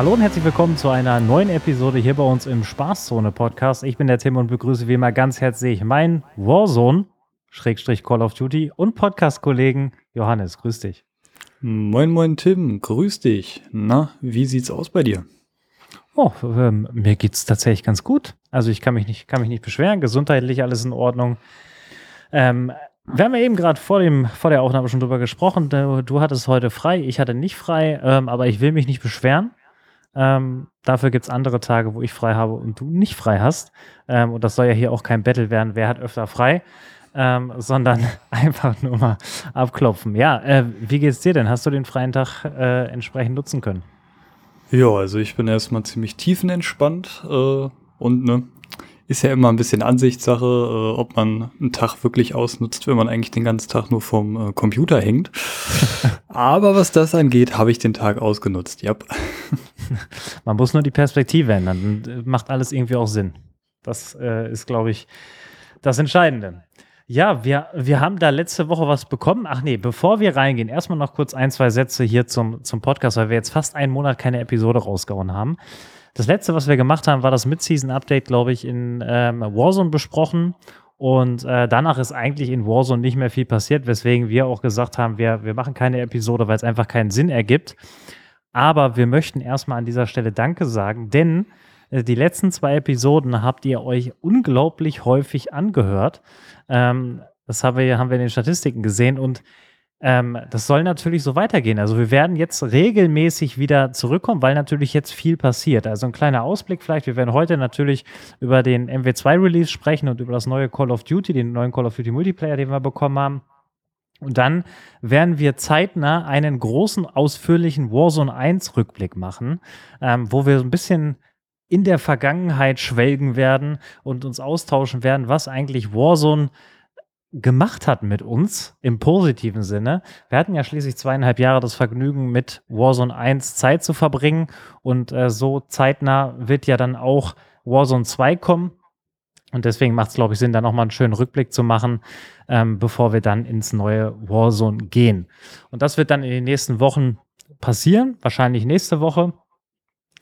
Hallo und herzlich willkommen zu einer neuen Episode hier bei uns im Spaßzone Podcast. Ich bin der Tim und begrüße wie immer ganz herzlich meinen Warzone, Schrägstrich Call of Duty und Podcast-Kollegen Johannes. Grüß dich. Moin, moin, Tim. Grüß dich. Na, wie sieht's aus bei dir? Oh, ähm, mir geht's tatsächlich ganz gut. Also ich kann mich nicht, kann mich nicht beschweren. Gesundheitlich alles in Ordnung. Ähm, wir haben ja eben gerade vor, vor der Aufnahme schon drüber gesprochen. Du, du hattest heute frei, ich hatte nicht frei, ähm, aber ich will mich nicht beschweren. Ähm, dafür gibt es andere Tage, wo ich frei habe und du nicht frei hast. Ähm, und das soll ja hier auch kein Battle werden, wer hat öfter frei, ähm, sondern einfach nur mal abklopfen. Ja, äh, wie geht's dir denn? Hast du den freien Tag äh, entsprechend nutzen können? Ja, also ich bin erstmal ziemlich tiefenentspannt äh, und ne, ist ja immer ein bisschen Ansichtssache, äh, ob man einen Tag wirklich ausnutzt, wenn man eigentlich den ganzen Tag nur vom äh, Computer hängt. Aber was das angeht, habe ich den Tag ausgenutzt, ja. man muss nur die Perspektive ändern, dann macht alles irgendwie auch Sinn. Das äh, ist, glaube ich, das Entscheidende. Ja, wir, wir haben da letzte Woche was bekommen. Ach nee, bevor wir reingehen, erstmal noch kurz ein, zwei Sätze hier zum, zum Podcast, weil wir jetzt fast einen Monat keine Episode rausgehauen haben. Das letzte, was wir gemacht haben, war das Mid-Season-Update, glaube ich, in ähm, Warzone besprochen. Und äh, danach ist eigentlich in Warzone nicht mehr viel passiert, weswegen wir auch gesagt haben, wir, wir machen keine Episode, weil es einfach keinen Sinn ergibt. Aber wir möchten erstmal an dieser Stelle Danke sagen, denn äh, die letzten zwei Episoden habt ihr euch unglaublich häufig angehört. Ähm, das haben wir, haben wir in den Statistiken gesehen und ähm, das soll natürlich so weitergehen. Also wir werden jetzt regelmäßig wieder zurückkommen, weil natürlich jetzt viel passiert. Also ein kleiner Ausblick vielleicht. Wir werden heute natürlich über den MW2-Release sprechen und über das neue Call of Duty, den neuen Call of Duty Multiplayer, den wir bekommen haben. Und dann werden wir zeitnah einen großen, ausführlichen Warzone 1 Rückblick machen, ähm, wo wir so ein bisschen in der Vergangenheit schwelgen werden und uns austauschen werden, was eigentlich Warzone gemacht hat mit uns im positiven Sinne. Wir hatten ja schließlich zweieinhalb Jahre das Vergnügen, mit Warzone 1 Zeit zu verbringen und äh, so zeitnah wird ja dann auch Warzone 2 kommen. Und deswegen macht es, glaube ich, Sinn, da nochmal einen schönen Rückblick zu machen, ähm, bevor wir dann ins neue Warzone gehen. Und das wird dann in den nächsten Wochen passieren, wahrscheinlich nächste Woche,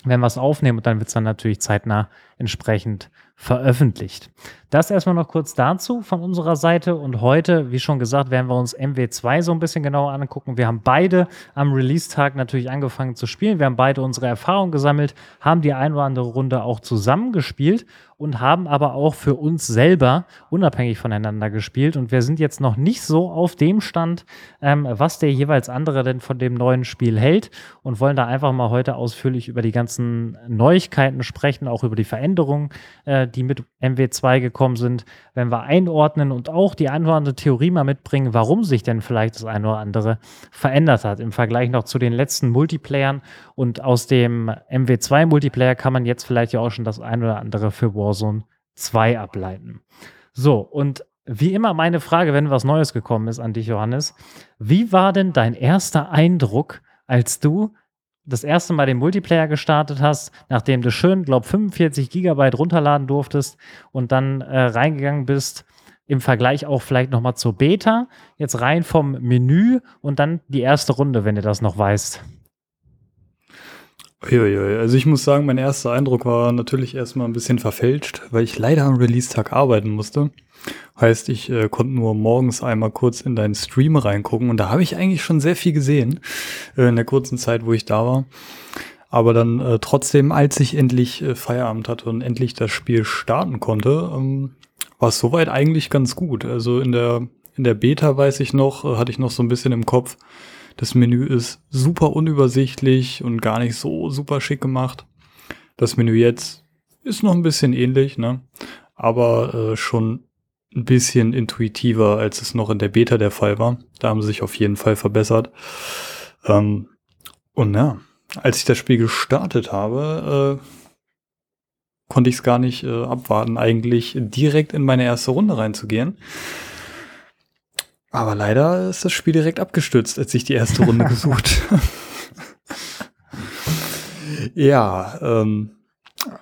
wenn wir es aufnehmen und dann wird es dann natürlich zeitnah entsprechend veröffentlicht. Das erstmal noch kurz dazu von unserer Seite und heute, wie schon gesagt, werden wir uns MW2 so ein bisschen genauer angucken. Wir haben beide am Release-Tag natürlich angefangen zu spielen. Wir haben beide unsere Erfahrungen gesammelt, haben die ein oder andere Runde auch zusammengespielt und haben aber auch für uns selber unabhängig voneinander gespielt. Und wir sind jetzt noch nicht so auf dem Stand, ähm, was der jeweils andere denn von dem neuen Spiel hält und wollen da einfach mal heute ausführlich über die ganzen Neuigkeiten sprechen, auch über die Veränderungen, äh, die mit MW2 gekommen sind, wenn wir einordnen und auch die eine oder andere Theorie mal mitbringen, warum sich denn vielleicht das eine oder andere verändert hat im Vergleich noch zu den letzten Multiplayern. Und aus dem MW2 Multiplayer kann man jetzt vielleicht ja auch schon das eine oder andere für War Warzone 2 ableiten. So, und wie immer meine Frage, wenn was Neues gekommen ist an dich, Johannes. Wie war denn dein erster Eindruck, als du das erste Mal den Multiplayer gestartet hast, nachdem du schön, glaub 45 Gigabyte runterladen durftest und dann äh, reingegangen bist, im Vergleich auch vielleicht nochmal zur Beta, jetzt rein vom Menü und dann die erste Runde, wenn du das noch weißt. Uiuiui. Also ich muss sagen, mein erster Eindruck war natürlich erstmal ein bisschen verfälscht, weil ich leider am Release-Tag arbeiten musste. Heißt, ich äh, konnte nur morgens einmal kurz in deinen Stream reingucken und da habe ich eigentlich schon sehr viel gesehen äh, in der kurzen Zeit, wo ich da war. Aber dann äh, trotzdem, als ich endlich äh, Feierabend hatte und endlich das Spiel starten konnte, ähm, war es soweit eigentlich ganz gut. Also in der, in der Beta weiß ich noch, äh, hatte ich noch so ein bisschen im Kopf, das Menü ist super unübersichtlich und gar nicht so super schick gemacht. Das Menü jetzt ist noch ein bisschen ähnlich, ne? aber äh, schon ein bisschen intuitiver, als es noch in der Beta der Fall war. Da haben sie sich auf jeden Fall verbessert. Ähm, und ja, als ich das Spiel gestartet habe, äh, konnte ich es gar nicht äh, abwarten, eigentlich direkt in meine erste Runde reinzugehen. Aber leider ist das Spiel direkt abgestürzt, als ich die erste Runde gesucht habe. ja, ähm,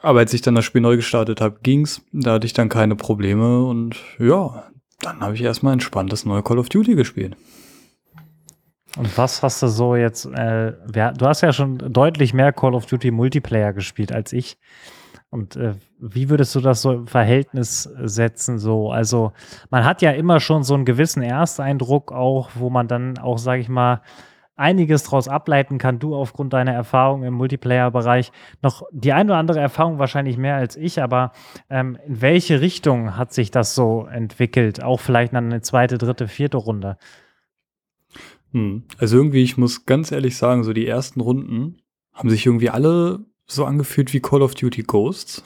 aber als ich dann das Spiel neu gestartet habe, ging's. Da hatte ich dann keine Probleme und ja, dann habe ich erstmal entspannt das neue Call of Duty gespielt. Und was hast du so jetzt, äh, du hast ja schon deutlich mehr Call of Duty Multiplayer gespielt als ich. Und äh, wie würdest du das so im Verhältnis setzen? So, also man hat ja immer schon so einen gewissen Ersteindruck auch, wo man dann auch, sage ich mal, einiges daraus ableiten kann. Du aufgrund deiner Erfahrung im Multiplayer-Bereich noch die eine oder andere Erfahrung wahrscheinlich mehr als ich, aber ähm, in welche Richtung hat sich das so entwickelt? Auch vielleicht dann eine zweite, dritte, vierte Runde? Hm. Also irgendwie, ich muss ganz ehrlich sagen, so die ersten Runden haben sich irgendwie alle so angefühlt wie Call of Duty Ghosts.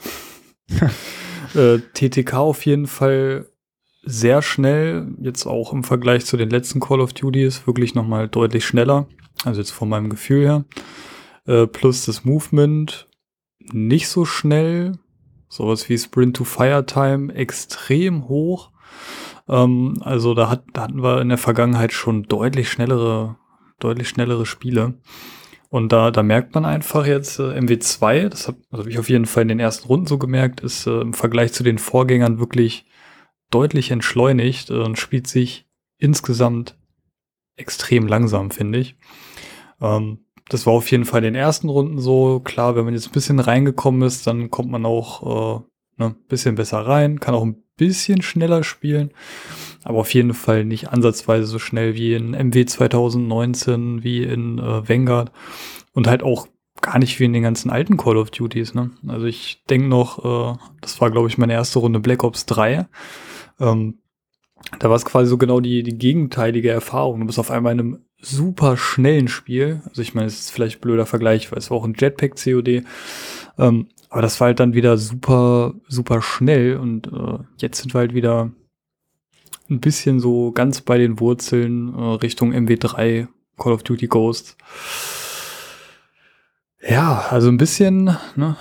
äh, TTK auf jeden Fall sehr schnell, jetzt auch im Vergleich zu den letzten Call of Duties, wirklich nochmal deutlich schneller. Also jetzt von meinem Gefühl her. Äh, plus das Movement nicht so schnell. Sowas wie Sprint to Fire Time extrem hoch. Ähm, also da, hat, da hatten wir in der Vergangenheit schon deutlich schnellere, deutlich schnellere Spiele. Und da, da merkt man einfach jetzt äh, MW2, das habe hab ich auf jeden Fall in den ersten Runden so gemerkt, ist äh, im Vergleich zu den Vorgängern wirklich deutlich entschleunigt äh, und spielt sich insgesamt extrem langsam, finde ich. Ähm, das war auf jeden Fall in den ersten Runden so. Klar, wenn man jetzt ein bisschen reingekommen ist, dann kommt man auch äh, ne, bisschen besser rein, kann auch ein bisschen schneller spielen, aber auf jeden Fall nicht ansatzweise so schnell wie in MW 2019, wie in äh, Vanguard und halt auch gar nicht wie in den ganzen alten Call of Duties. Ne? Also ich denke noch, äh, das war glaube ich meine erste Runde Black Ops 3. Ähm, da war es quasi so genau die, die gegenteilige Erfahrung. Du bist auf einmal in einem super schnellen Spiel. Also ich meine, es ist vielleicht ein blöder Vergleich, weil es war auch ein Jetpack-COD. Ähm, aber das war halt dann wieder super, super schnell und äh, jetzt sind wir halt wieder ein bisschen so ganz bei den Wurzeln äh, Richtung MW3, Call of Duty Ghost. Ja, also ein bisschen, ne,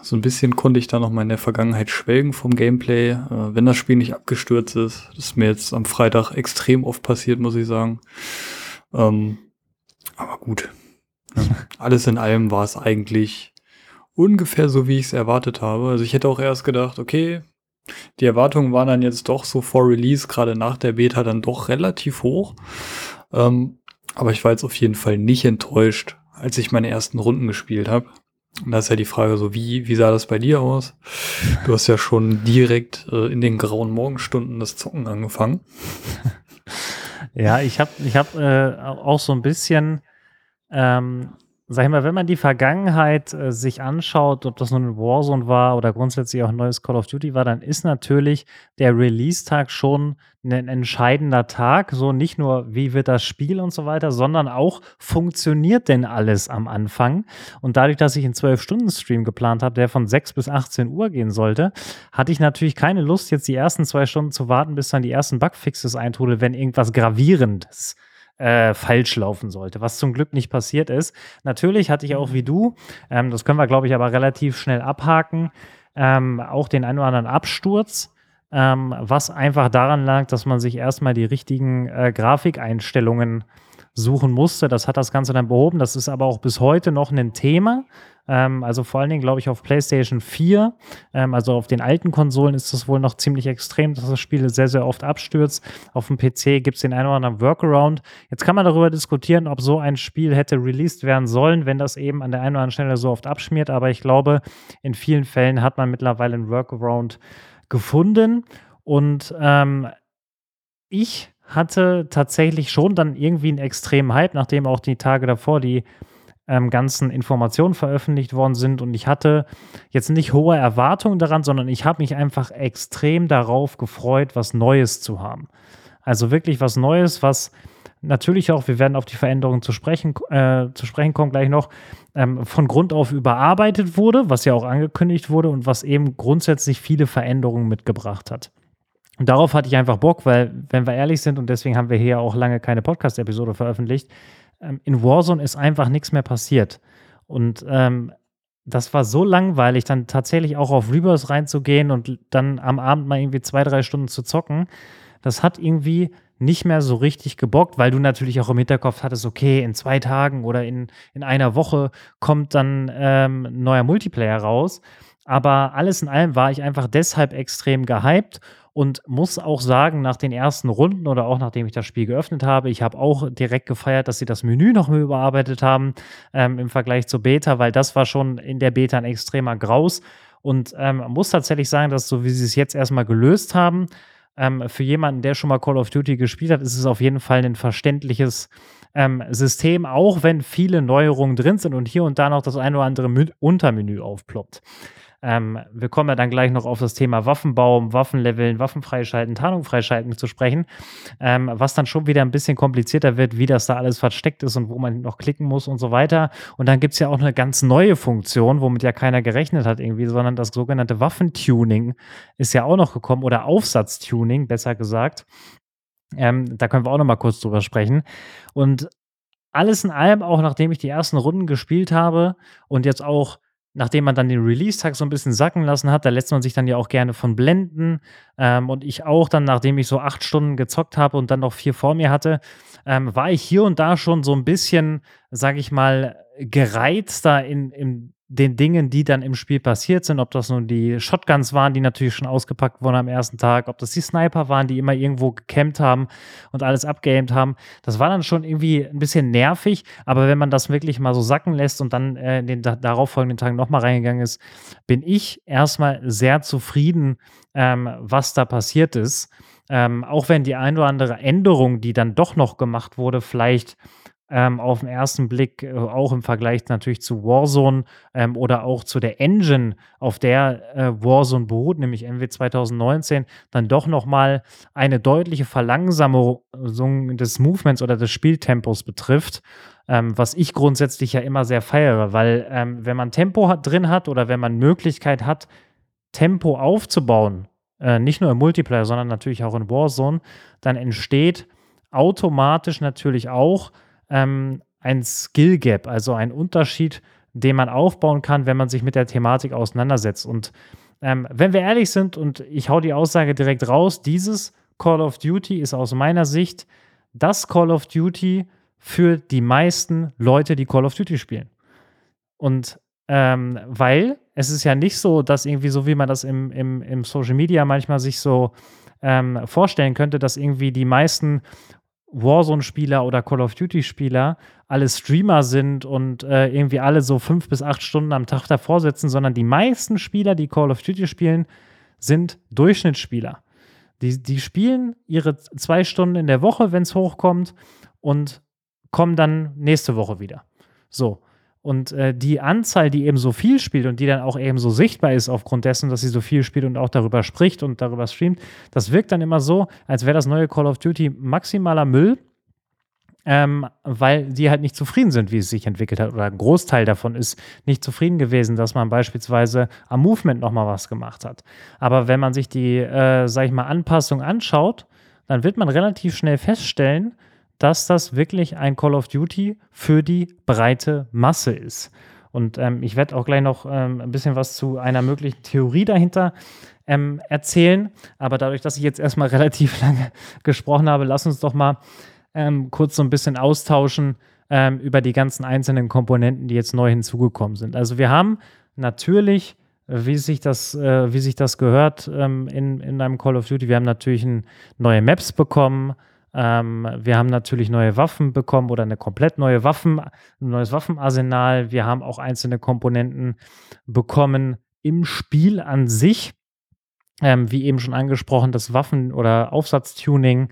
so ein bisschen konnte ich da noch mal in der Vergangenheit schwelgen vom Gameplay, äh, wenn das Spiel nicht abgestürzt ist. Das ist mir jetzt am Freitag extrem oft passiert, muss ich sagen. Ähm, aber gut. Ne, alles in allem war es eigentlich ungefähr so, wie ich es erwartet habe. Also ich hätte auch erst gedacht, okay, die Erwartungen waren dann jetzt doch so vor Release, gerade nach der Beta, dann doch relativ hoch. Ähm, aber ich war jetzt auf jeden Fall nicht enttäuscht, als ich meine ersten Runden gespielt habe. Und da ist ja die Frage so, wie, wie sah das bei dir aus? Du hast ja schon direkt äh, in den grauen Morgenstunden das Zocken angefangen. Ja, ich habe ich hab, äh, auch so ein bisschen ähm, sag ich mal, wenn man die Vergangenheit äh, sich anschaut, ob das nun Warzone war oder grundsätzlich auch ein neues Call of Duty war, dann ist natürlich der Release-Tag schon ein entscheidender Tag. So nicht nur, wie wird das Spiel und so weiter, sondern auch, funktioniert denn alles am Anfang? Und dadurch, dass ich einen 12-Stunden-Stream geplant habe, der von 6 bis 18 Uhr gehen sollte, hatte ich natürlich keine Lust, jetzt die ersten zwei Stunden zu warten, bis dann die ersten Bugfixes eintrudeln, wenn irgendwas Gravierendes äh, falsch laufen sollte, was zum Glück nicht passiert ist. Natürlich hatte ich auch wie du, ähm, das können wir, glaube ich, aber relativ schnell abhaken, ähm, auch den einen oder anderen Absturz. Ähm, was einfach daran lag, dass man sich erstmal die richtigen äh, Grafikeinstellungen suchen musste. Das hat das Ganze dann behoben. Das ist aber auch bis heute noch ein Thema. Ähm, also vor allen Dingen, glaube ich, auf PlayStation 4, ähm, also auf den alten Konsolen ist das wohl noch ziemlich extrem, dass das Spiel sehr, sehr oft abstürzt. Auf dem PC gibt es den einen oder anderen Workaround. Jetzt kann man darüber diskutieren, ob so ein Spiel hätte released werden sollen, wenn das eben an der einen oder anderen Stelle so oft abschmiert. Aber ich glaube, in vielen Fällen hat man mittlerweile einen Workaround gefunden. Und ähm, ich hatte tatsächlich schon dann irgendwie einen extremen Hype, nachdem auch die Tage davor die ähm, ganzen Informationen veröffentlicht worden sind. Und ich hatte jetzt nicht hohe Erwartungen daran, sondern ich habe mich einfach extrem darauf gefreut, was Neues zu haben. Also wirklich was Neues, was natürlich auch, wir werden auf die Veränderungen zu sprechen, äh, zu sprechen kommen gleich noch, ähm, von Grund auf überarbeitet wurde, was ja auch angekündigt wurde und was eben grundsätzlich viele Veränderungen mitgebracht hat. Und darauf hatte ich einfach Bock, weil, wenn wir ehrlich sind, und deswegen haben wir hier auch lange keine Podcast-Episode veröffentlicht, ähm, in Warzone ist einfach nichts mehr passiert. Und ähm, das war so langweilig, dann tatsächlich auch auf Rebirth reinzugehen und dann am Abend mal irgendwie zwei, drei Stunden zu zocken. Das hat irgendwie nicht mehr so richtig gebockt, weil du natürlich auch im Hinterkopf hattest, okay, in zwei Tagen oder in, in einer Woche kommt dann ähm, neuer Multiplayer raus. Aber alles in allem war ich einfach deshalb extrem gehypt und muss auch sagen, nach den ersten Runden oder auch nachdem ich das Spiel geöffnet habe, ich habe auch direkt gefeiert, dass sie das Menü noch mehr überarbeitet haben ähm, im Vergleich zur Beta, weil das war schon in der Beta ein extremer Graus. Und ähm, muss tatsächlich sagen, dass so wie sie es jetzt erstmal gelöst haben, ähm, für jemanden, der schon mal Call of Duty gespielt hat, ist es auf jeden Fall ein verständliches ähm, System, auch wenn viele Neuerungen drin sind und hier und da noch das ein oder andere Mü Untermenü aufploppt. Ähm, wir kommen ja dann gleich noch auf das Thema Waffenbaum, Waffenleveln, Waffen freischalten, Tarnung freischalten zu sprechen, ähm, was dann schon wieder ein bisschen komplizierter wird, wie das da alles versteckt ist und wo man noch klicken muss und so weiter. Und dann gibt es ja auch eine ganz neue Funktion, womit ja keiner gerechnet hat irgendwie, sondern das sogenannte Waffentuning ist ja auch noch gekommen oder Aufsatztuning, besser gesagt. Ähm, da können wir auch noch mal kurz drüber sprechen. Und alles in allem, auch nachdem ich die ersten Runden gespielt habe und jetzt auch nachdem man dann den Release-Tag so ein bisschen sacken lassen hat, da lässt man sich dann ja auch gerne von blenden. Ähm, und ich auch dann, nachdem ich so acht Stunden gezockt habe und dann noch vier vor mir hatte, ähm, war ich hier und da schon so ein bisschen, sag ich mal, gereizter in, in den Dingen, die dann im Spiel passiert sind, ob das nun die Shotguns waren, die natürlich schon ausgepackt wurden am ersten Tag, ob das die Sniper waren, die immer irgendwo gecampt haben und alles abgeaimt haben. Das war dann schon irgendwie ein bisschen nervig, aber wenn man das wirklich mal so sacken lässt und dann äh, in den da darauffolgenden Tagen nochmal reingegangen ist, bin ich erstmal sehr zufrieden, ähm, was da passiert ist. Ähm, auch wenn die ein oder andere Änderung, die dann doch noch gemacht wurde, vielleicht ähm, auf den ersten Blick, äh, auch im Vergleich natürlich zu Warzone ähm, oder auch zu der Engine, auf der äh, Warzone beruht, nämlich MW 2019, dann doch nochmal eine deutliche Verlangsamung des Movements oder des Spieltempos betrifft. Ähm, was ich grundsätzlich ja immer sehr feiere, weil ähm, wenn man Tempo hat, drin hat oder wenn man Möglichkeit hat, Tempo aufzubauen, äh, nicht nur im Multiplayer, sondern natürlich auch in Warzone, dann entsteht automatisch natürlich auch ähm, ein Skill Gap, also ein Unterschied, den man aufbauen kann, wenn man sich mit der Thematik auseinandersetzt. Und ähm, wenn wir ehrlich sind, und ich hau die Aussage direkt raus, dieses Call of Duty ist aus meiner Sicht das Call of Duty für die meisten Leute, die Call of Duty spielen. Und ähm, weil es ist ja nicht so, dass irgendwie so, wie man das im, im, im Social Media manchmal sich so ähm, vorstellen könnte, dass irgendwie die meisten Warzone-Spieler oder Call of Duty-Spieler alle Streamer sind und äh, irgendwie alle so fünf bis acht Stunden am Tag davor sitzen, sondern die meisten Spieler, die Call of Duty spielen, sind Durchschnittsspieler. Die, die spielen ihre zwei Stunden in der Woche, wenn es hochkommt, und kommen dann nächste Woche wieder. So. Und äh, die Anzahl, die eben so viel spielt und die dann auch eben so sichtbar ist aufgrund dessen, dass sie so viel spielt und auch darüber spricht und darüber streamt, das wirkt dann immer so, als wäre das neue Call of Duty maximaler Müll, ähm, weil die halt nicht zufrieden sind, wie es sich entwickelt hat. Oder ein Großteil davon ist nicht zufrieden gewesen, dass man beispielsweise am Movement nochmal was gemacht hat. Aber wenn man sich die, äh, sag ich mal, Anpassung anschaut, dann wird man relativ schnell feststellen, dass das wirklich ein Call of Duty für die breite Masse ist. Und ähm, ich werde auch gleich noch ähm, ein bisschen was zu einer möglichen Theorie dahinter ähm, erzählen. Aber dadurch, dass ich jetzt erstmal relativ lange gesprochen habe, lass uns doch mal ähm, kurz so ein bisschen austauschen ähm, über die ganzen einzelnen Komponenten, die jetzt neu hinzugekommen sind. Also wir haben natürlich wie sich das, äh, wie sich das gehört ähm, in, in einem Call of Duty. Wir haben natürlich neue Maps bekommen, ähm, wir haben natürlich neue Waffen bekommen oder eine komplett neue Waffen, ein neues Waffenarsenal. Wir haben auch einzelne Komponenten bekommen im Spiel an sich. Ähm, wie eben schon angesprochen, das Waffen- oder Aufsatztuning,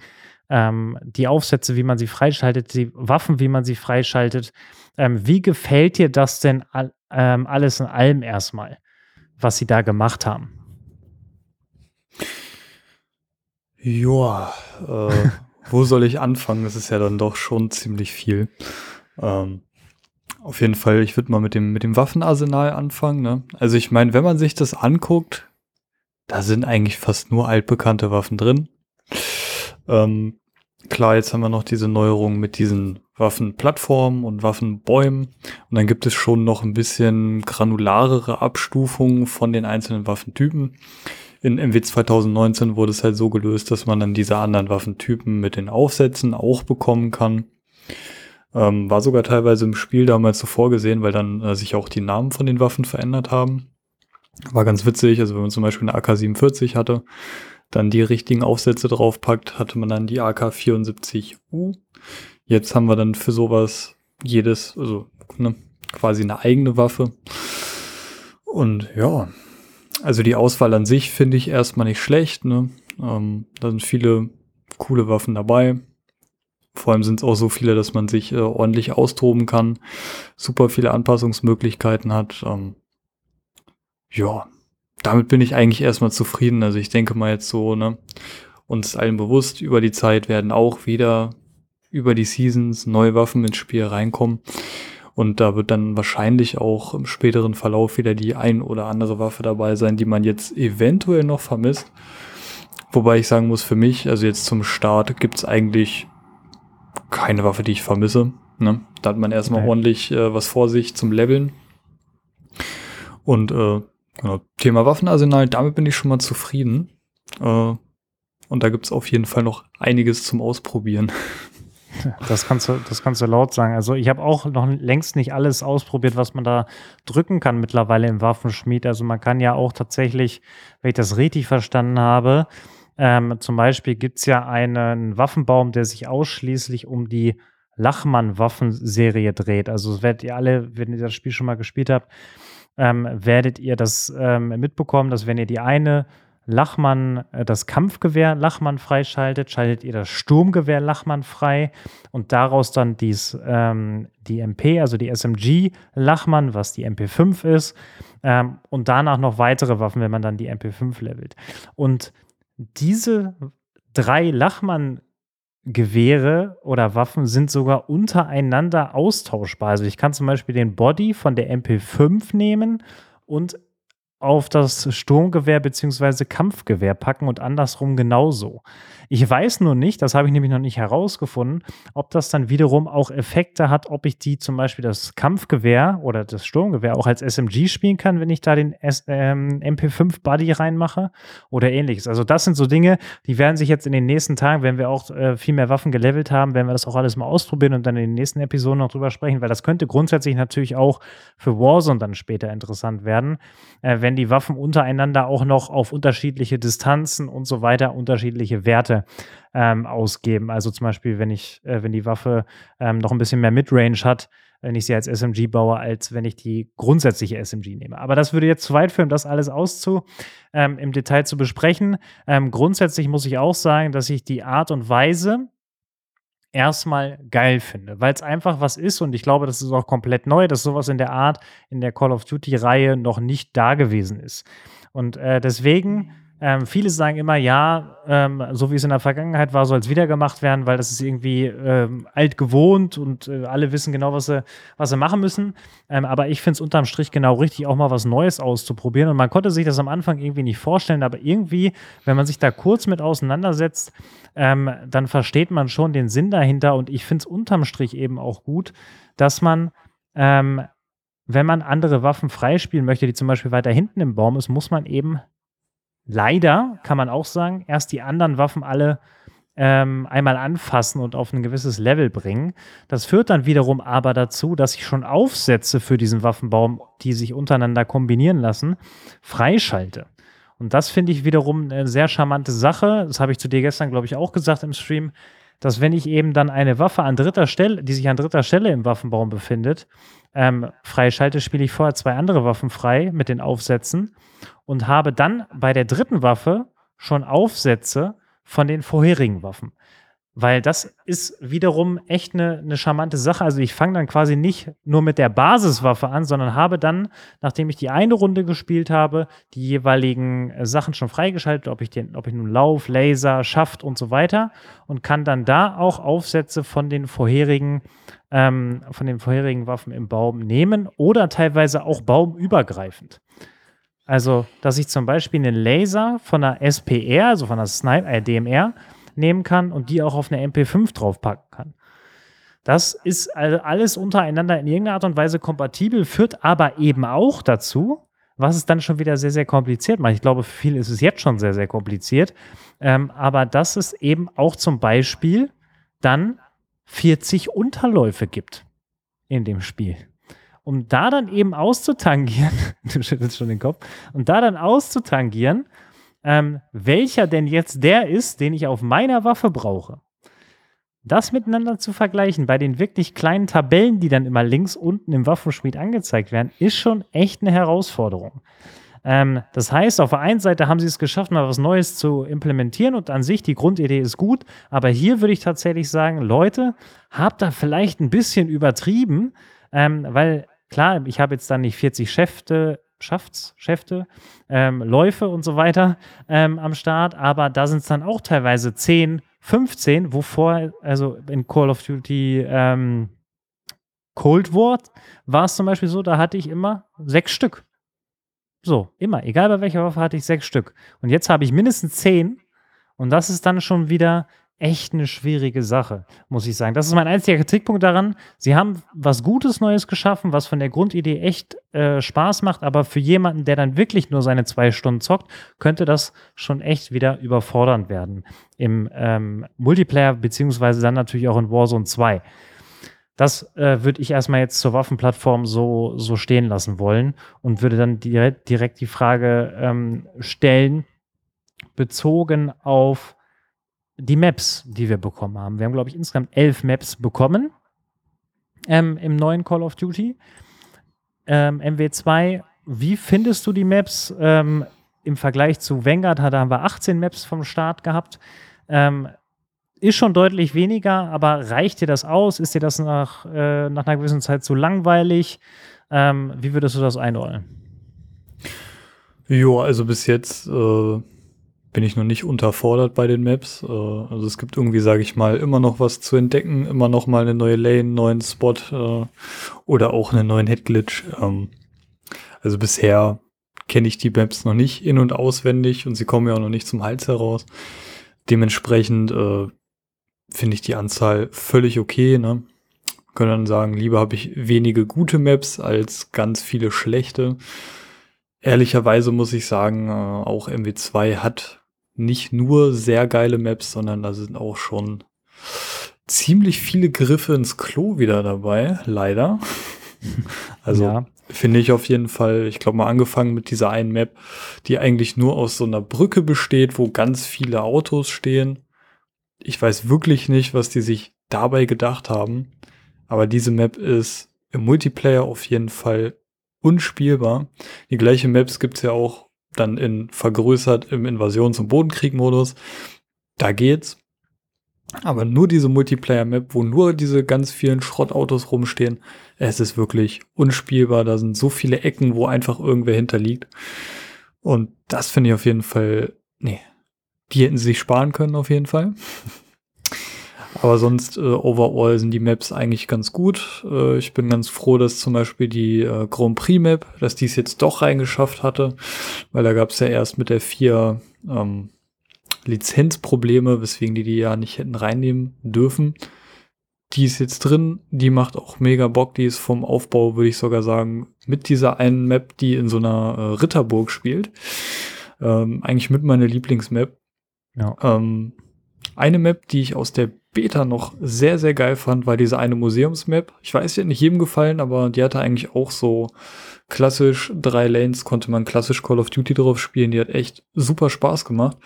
ähm, die Aufsätze, wie man sie freischaltet, die Waffen, wie man sie freischaltet. Ähm, wie gefällt dir das denn all, ähm, alles in allem erstmal, was sie da gemacht haben? Ja, äh, wo soll ich anfangen? Das ist ja dann doch schon ziemlich viel. Ähm, auf jeden Fall, ich würde mal mit dem, mit dem Waffenarsenal anfangen. Ne? Also ich meine, wenn man sich das anguckt, da sind eigentlich fast nur altbekannte Waffen drin. Ähm, klar, jetzt haben wir noch diese Neuerung mit diesen Waffenplattformen und Waffenbäumen. Und dann gibt es schon noch ein bisschen granularere Abstufungen von den einzelnen Waffentypen in MW 2019 wurde es halt so gelöst, dass man dann diese anderen Waffentypen mit den Aufsätzen auch bekommen kann. Ähm, war sogar teilweise im Spiel damals so vorgesehen, weil dann äh, sich auch die Namen von den Waffen verändert haben. War ganz witzig, also wenn man zum Beispiel eine AK-47 hatte, dann die richtigen Aufsätze draufpackt, hatte man dann die AK-74U. Jetzt haben wir dann für sowas jedes, also ne, quasi eine eigene Waffe. Und ja, also die Auswahl an sich finde ich erstmal nicht schlecht. Ne? Ähm, da sind viele coole Waffen dabei. Vor allem sind es auch so viele, dass man sich äh, ordentlich austoben kann, super viele Anpassungsmöglichkeiten hat. Ähm, ja, damit bin ich eigentlich erstmal zufrieden. Also ich denke mal jetzt so, ne, uns allen bewusst, über die Zeit werden auch wieder über die Seasons neue Waffen ins Spiel reinkommen. Und da wird dann wahrscheinlich auch im späteren Verlauf wieder die ein oder andere Waffe dabei sein, die man jetzt eventuell noch vermisst. Wobei ich sagen muss, für mich, also jetzt zum Start, gibt's eigentlich keine Waffe, die ich vermisse. Ne? Da hat man erstmal okay. ordentlich äh, was vor sich zum Leveln. Und äh, genau, Thema Waffenarsenal, damit bin ich schon mal zufrieden. Äh, und da gibt's auf jeden Fall noch einiges zum Ausprobieren. Das kannst du, das kannst du laut sagen. Also ich habe auch noch längst nicht alles ausprobiert, was man da drücken kann mittlerweile im Waffenschmied. Also man kann ja auch tatsächlich, wenn ich das richtig verstanden habe, ähm, zum Beispiel gibt es ja einen Waffenbaum, der sich ausschließlich um die Lachmann-Waffenserie dreht. Also werdet ihr alle, wenn ihr das Spiel schon mal gespielt habt, ähm, werdet ihr das ähm, mitbekommen, dass wenn ihr die eine Lachmann äh, das Kampfgewehr Lachmann freischaltet, schaltet ihr das Sturmgewehr Lachmann frei und daraus dann dies, ähm, die MP, also die SMG Lachmann, was die MP5 ist, ähm, und danach noch weitere Waffen, wenn man dann die MP5 levelt. Und diese drei Lachmann Gewehre oder Waffen sind sogar untereinander austauschbar. Also ich kann zum Beispiel den Body von der MP5 nehmen und auf das Sturmgewehr bzw. Kampfgewehr packen und andersrum genauso. Ich weiß nur nicht, das habe ich nämlich noch nicht herausgefunden, ob das dann wiederum auch Effekte hat, ob ich die zum Beispiel das Kampfgewehr oder das Sturmgewehr auch als SMG spielen kann, wenn ich da den S ähm, MP5 Buddy reinmache oder ähnliches. Also das sind so Dinge, die werden sich jetzt in den nächsten Tagen, wenn wir auch äh, viel mehr Waffen gelevelt haben, werden wir das auch alles mal ausprobieren und dann in den nächsten Episoden noch drüber sprechen, weil das könnte grundsätzlich natürlich auch für Warzone dann später interessant werden, äh, wenn die Waffen untereinander auch noch auf unterschiedliche Distanzen und so weiter unterschiedliche Werte ähm, ausgeben. Also zum Beispiel, wenn ich, äh, wenn die Waffe ähm, noch ein bisschen mehr Midrange hat, wenn ich sie als SMG baue, als wenn ich die grundsätzliche SMG nehme. Aber das würde jetzt zu weit führen, das alles auszu ähm, im Detail zu besprechen. Ähm, grundsätzlich muss ich auch sagen, dass ich die Art und Weise erstmal geil finde, weil es einfach was ist und ich glaube, das ist auch komplett neu, dass sowas in der Art in der Call of Duty-Reihe noch nicht da gewesen ist. Und äh, deswegen ähm, viele sagen immer, ja, ähm, so wie es in der Vergangenheit war, soll es wieder gemacht werden, weil das ist irgendwie ähm, alt gewohnt und äh, alle wissen genau, was sie, was sie machen müssen. Ähm, aber ich finde es unterm Strich genau richtig, auch mal was Neues auszuprobieren. Und man konnte sich das am Anfang irgendwie nicht vorstellen, aber irgendwie, wenn man sich da kurz mit auseinandersetzt, ähm, dann versteht man schon den Sinn dahinter. Und ich finde es unterm Strich eben auch gut, dass man ähm, wenn man andere Waffen freispielen möchte, die zum Beispiel weiter hinten im Baum ist, muss man eben leider, kann man auch sagen, erst die anderen Waffen alle ähm, einmal anfassen und auf ein gewisses Level bringen. Das führt dann wiederum aber dazu, dass ich schon Aufsätze für diesen Waffenbaum, die sich untereinander kombinieren lassen, freischalte. Und das finde ich wiederum eine sehr charmante Sache. Das habe ich zu dir gestern, glaube ich, auch gesagt im Stream, dass wenn ich eben dann eine Waffe an dritter Stelle, die sich an dritter Stelle im Waffenbaum befindet, ähm, freischalte, spiele ich vorher zwei andere Waffen frei mit den Aufsätzen und habe dann bei der dritten Waffe schon Aufsätze von den vorherigen Waffen. Weil das ist wiederum echt eine, eine charmante Sache. Also ich fange dann quasi nicht nur mit der Basiswaffe an, sondern habe dann, nachdem ich die eine Runde gespielt habe, die jeweiligen äh, Sachen schon freigeschaltet, ob ich, den, ob ich nun Lauf, Laser, Schaft und so weiter und kann dann da auch Aufsätze von den vorherigen, ähm, von den vorherigen Waffen im Baum nehmen oder teilweise auch baumübergreifend. Also, dass ich zum Beispiel einen Laser von einer SPR, also von einer Sniper, äh, DMR, nehmen kann und die auch auf eine MP5 draufpacken kann. Das ist also alles untereinander in irgendeiner Art und Weise kompatibel, führt aber eben auch dazu, was es dann schon wieder sehr, sehr kompliziert macht. Ich glaube, für viele ist es jetzt schon sehr, sehr kompliziert. Ähm, aber dass es eben auch zum Beispiel dann 40 Unterläufe gibt in dem Spiel. Um da dann eben auszutangieren, du schüttelst schon den Kopf, um da dann auszutangieren, ähm, welcher denn jetzt der ist, den ich auf meiner Waffe brauche. Das miteinander zu vergleichen, bei den wirklich kleinen Tabellen, die dann immer links unten im Waffenschmied angezeigt werden, ist schon echt eine Herausforderung. Ähm, das heißt, auf der einen Seite haben sie es geschafft, mal was Neues zu implementieren und an sich die Grundidee ist gut, aber hier würde ich tatsächlich sagen, Leute, habt da vielleicht ein bisschen übertrieben, ähm, weil klar, ich habe jetzt dann nicht 40 Schäfte, Schafts, Schäfte, ähm, Läufe und so weiter ähm, am Start, aber da sind es dann auch teilweise 10, 15, wovor, also in Call of Duty ähm, Cold War war es zum Beispiel so, da hatte ich immer sechs Stück. So, immer. Egal bei welcher Waffe hatte ich sechs Stück. Und jetzt habe ich mindestens zehn. Und das ist dann schon wieder echt eine schwierige Sache, muss ich sagen. Das ist mein einziger Kritikpunkt daran. Sie haben was Gutes Neues geschaffen, was von der Grundidee echt äh, Spaß macht, aber für jemanden, der dann wirklich nur seine zwei Stunden zockt, könnte das schon echt wieder überfordernd werden im ähm, Multiplayer, beziehungsweise dann natürlich auch in Warzone 2. Das äh, würde ich erstmal jetzt zur Waffenplattform so, so stehen lassen wollen und würde dann direkt, direkt die Frage ähm, stellen, bezogen auf die Maps, die wir bekommen haben. Wir haben, glaube ich, insgesamt elf Maps bekommen ähm, im neuen Call of Duty. Ähm, MW2, wie findest du die Maps ähm, im Vergleich zu Vanguard? Da haben wir 18 Maps vom Start gehabt. Ähm, ist schon deutlich weniger, aber reicht dir das aus? Ist dir das nach, äh, nach einer gewissen Zeit zu langweilig? Ähm, wie würdest du das einordnen? Jo, also bis jetzt äh, bin ich noch nicht unterfordert bei den Maps. Äh, also es gibt irgendwie, sage ich mal, immer noch was zu entdecken, immer noch mal eine neue Lane, einen neuen Spot äh, oder auch einen neuen Headglitch. Ähm, also bisher kenne ich die Maps noch nicht in- und auswendig und sie kommen ja auch noch nicht zum Hals heraus. Dementsprechend äh, finde ich die Anzahl völlig okay. Ne? Können dann sagen, lieber habe ich wenige gute Maps als ganz viele schlechte. Ehrlicherweise muss ich sagen, äh, auch MW2 hat nicht nur sehr geile Maps, sondern da sind auch schon ziemlich viele Griffe ins Klo wieder dabei, leider. Also ja. finde ich auf jeden Fall, ich glaube mal angefangen mit dieser einen Map, die eigentlich nur aus so einer Brücke besteht, wo ganz viele Autos stehen ich weiß wirklich nicht, was die sich dabei gedacht haben. Aber diese Map ist im Multiplayer auf jeden Fall unspielbar. Die gleiche Maps gibt's ja auch dann in vergrößert im Invasions- und Bodenkrieg-Modus. Da geht's. Aber nur diese Multiplayer-Map, wo nur diese ganz vielen Schrottautos rumstehen, es ist wirklich unspielbar. Da sind so viele Ecken, wo einfach irgendwer hinterliegt. Und das finde ich auf jeden Fall, nee, die hätten sie sich sparen können, auf jeden Fall. Aber sonst, äh, overall sind die Maps eigentlich ganz gut. Äh, ich bin ganz froh, dass zum Beispiel die äh, Grand Prix Map, dass die es jetzt doch reingeschafft hatte, weil da gab es ja erst mit der 4 ähm, Lizenzprobleme, weswegen die die ja nicht hätten reinnehmen dürfen. Die ist jetzt drin, die macht auch mega Bock, die ist vom Aufbau, würde ich sogar sagen, mit dieser einen Map, die in so einer äh, Ritterburg spielt. Ähm, eigentlich mit meiner Lieblingsmap. Ja. Ähm, eine Map, die ich aus der Beta noch sehr, sehr geil fand, war diese eine Museumsmap. Ich weiß, die hat nicht jedem gefallen, aber die hatte eigentlich auch so klassisch drei Lanes, konnte man klassisch Call of Duty drauf spielen. Die hat echt super Spaß gemacht.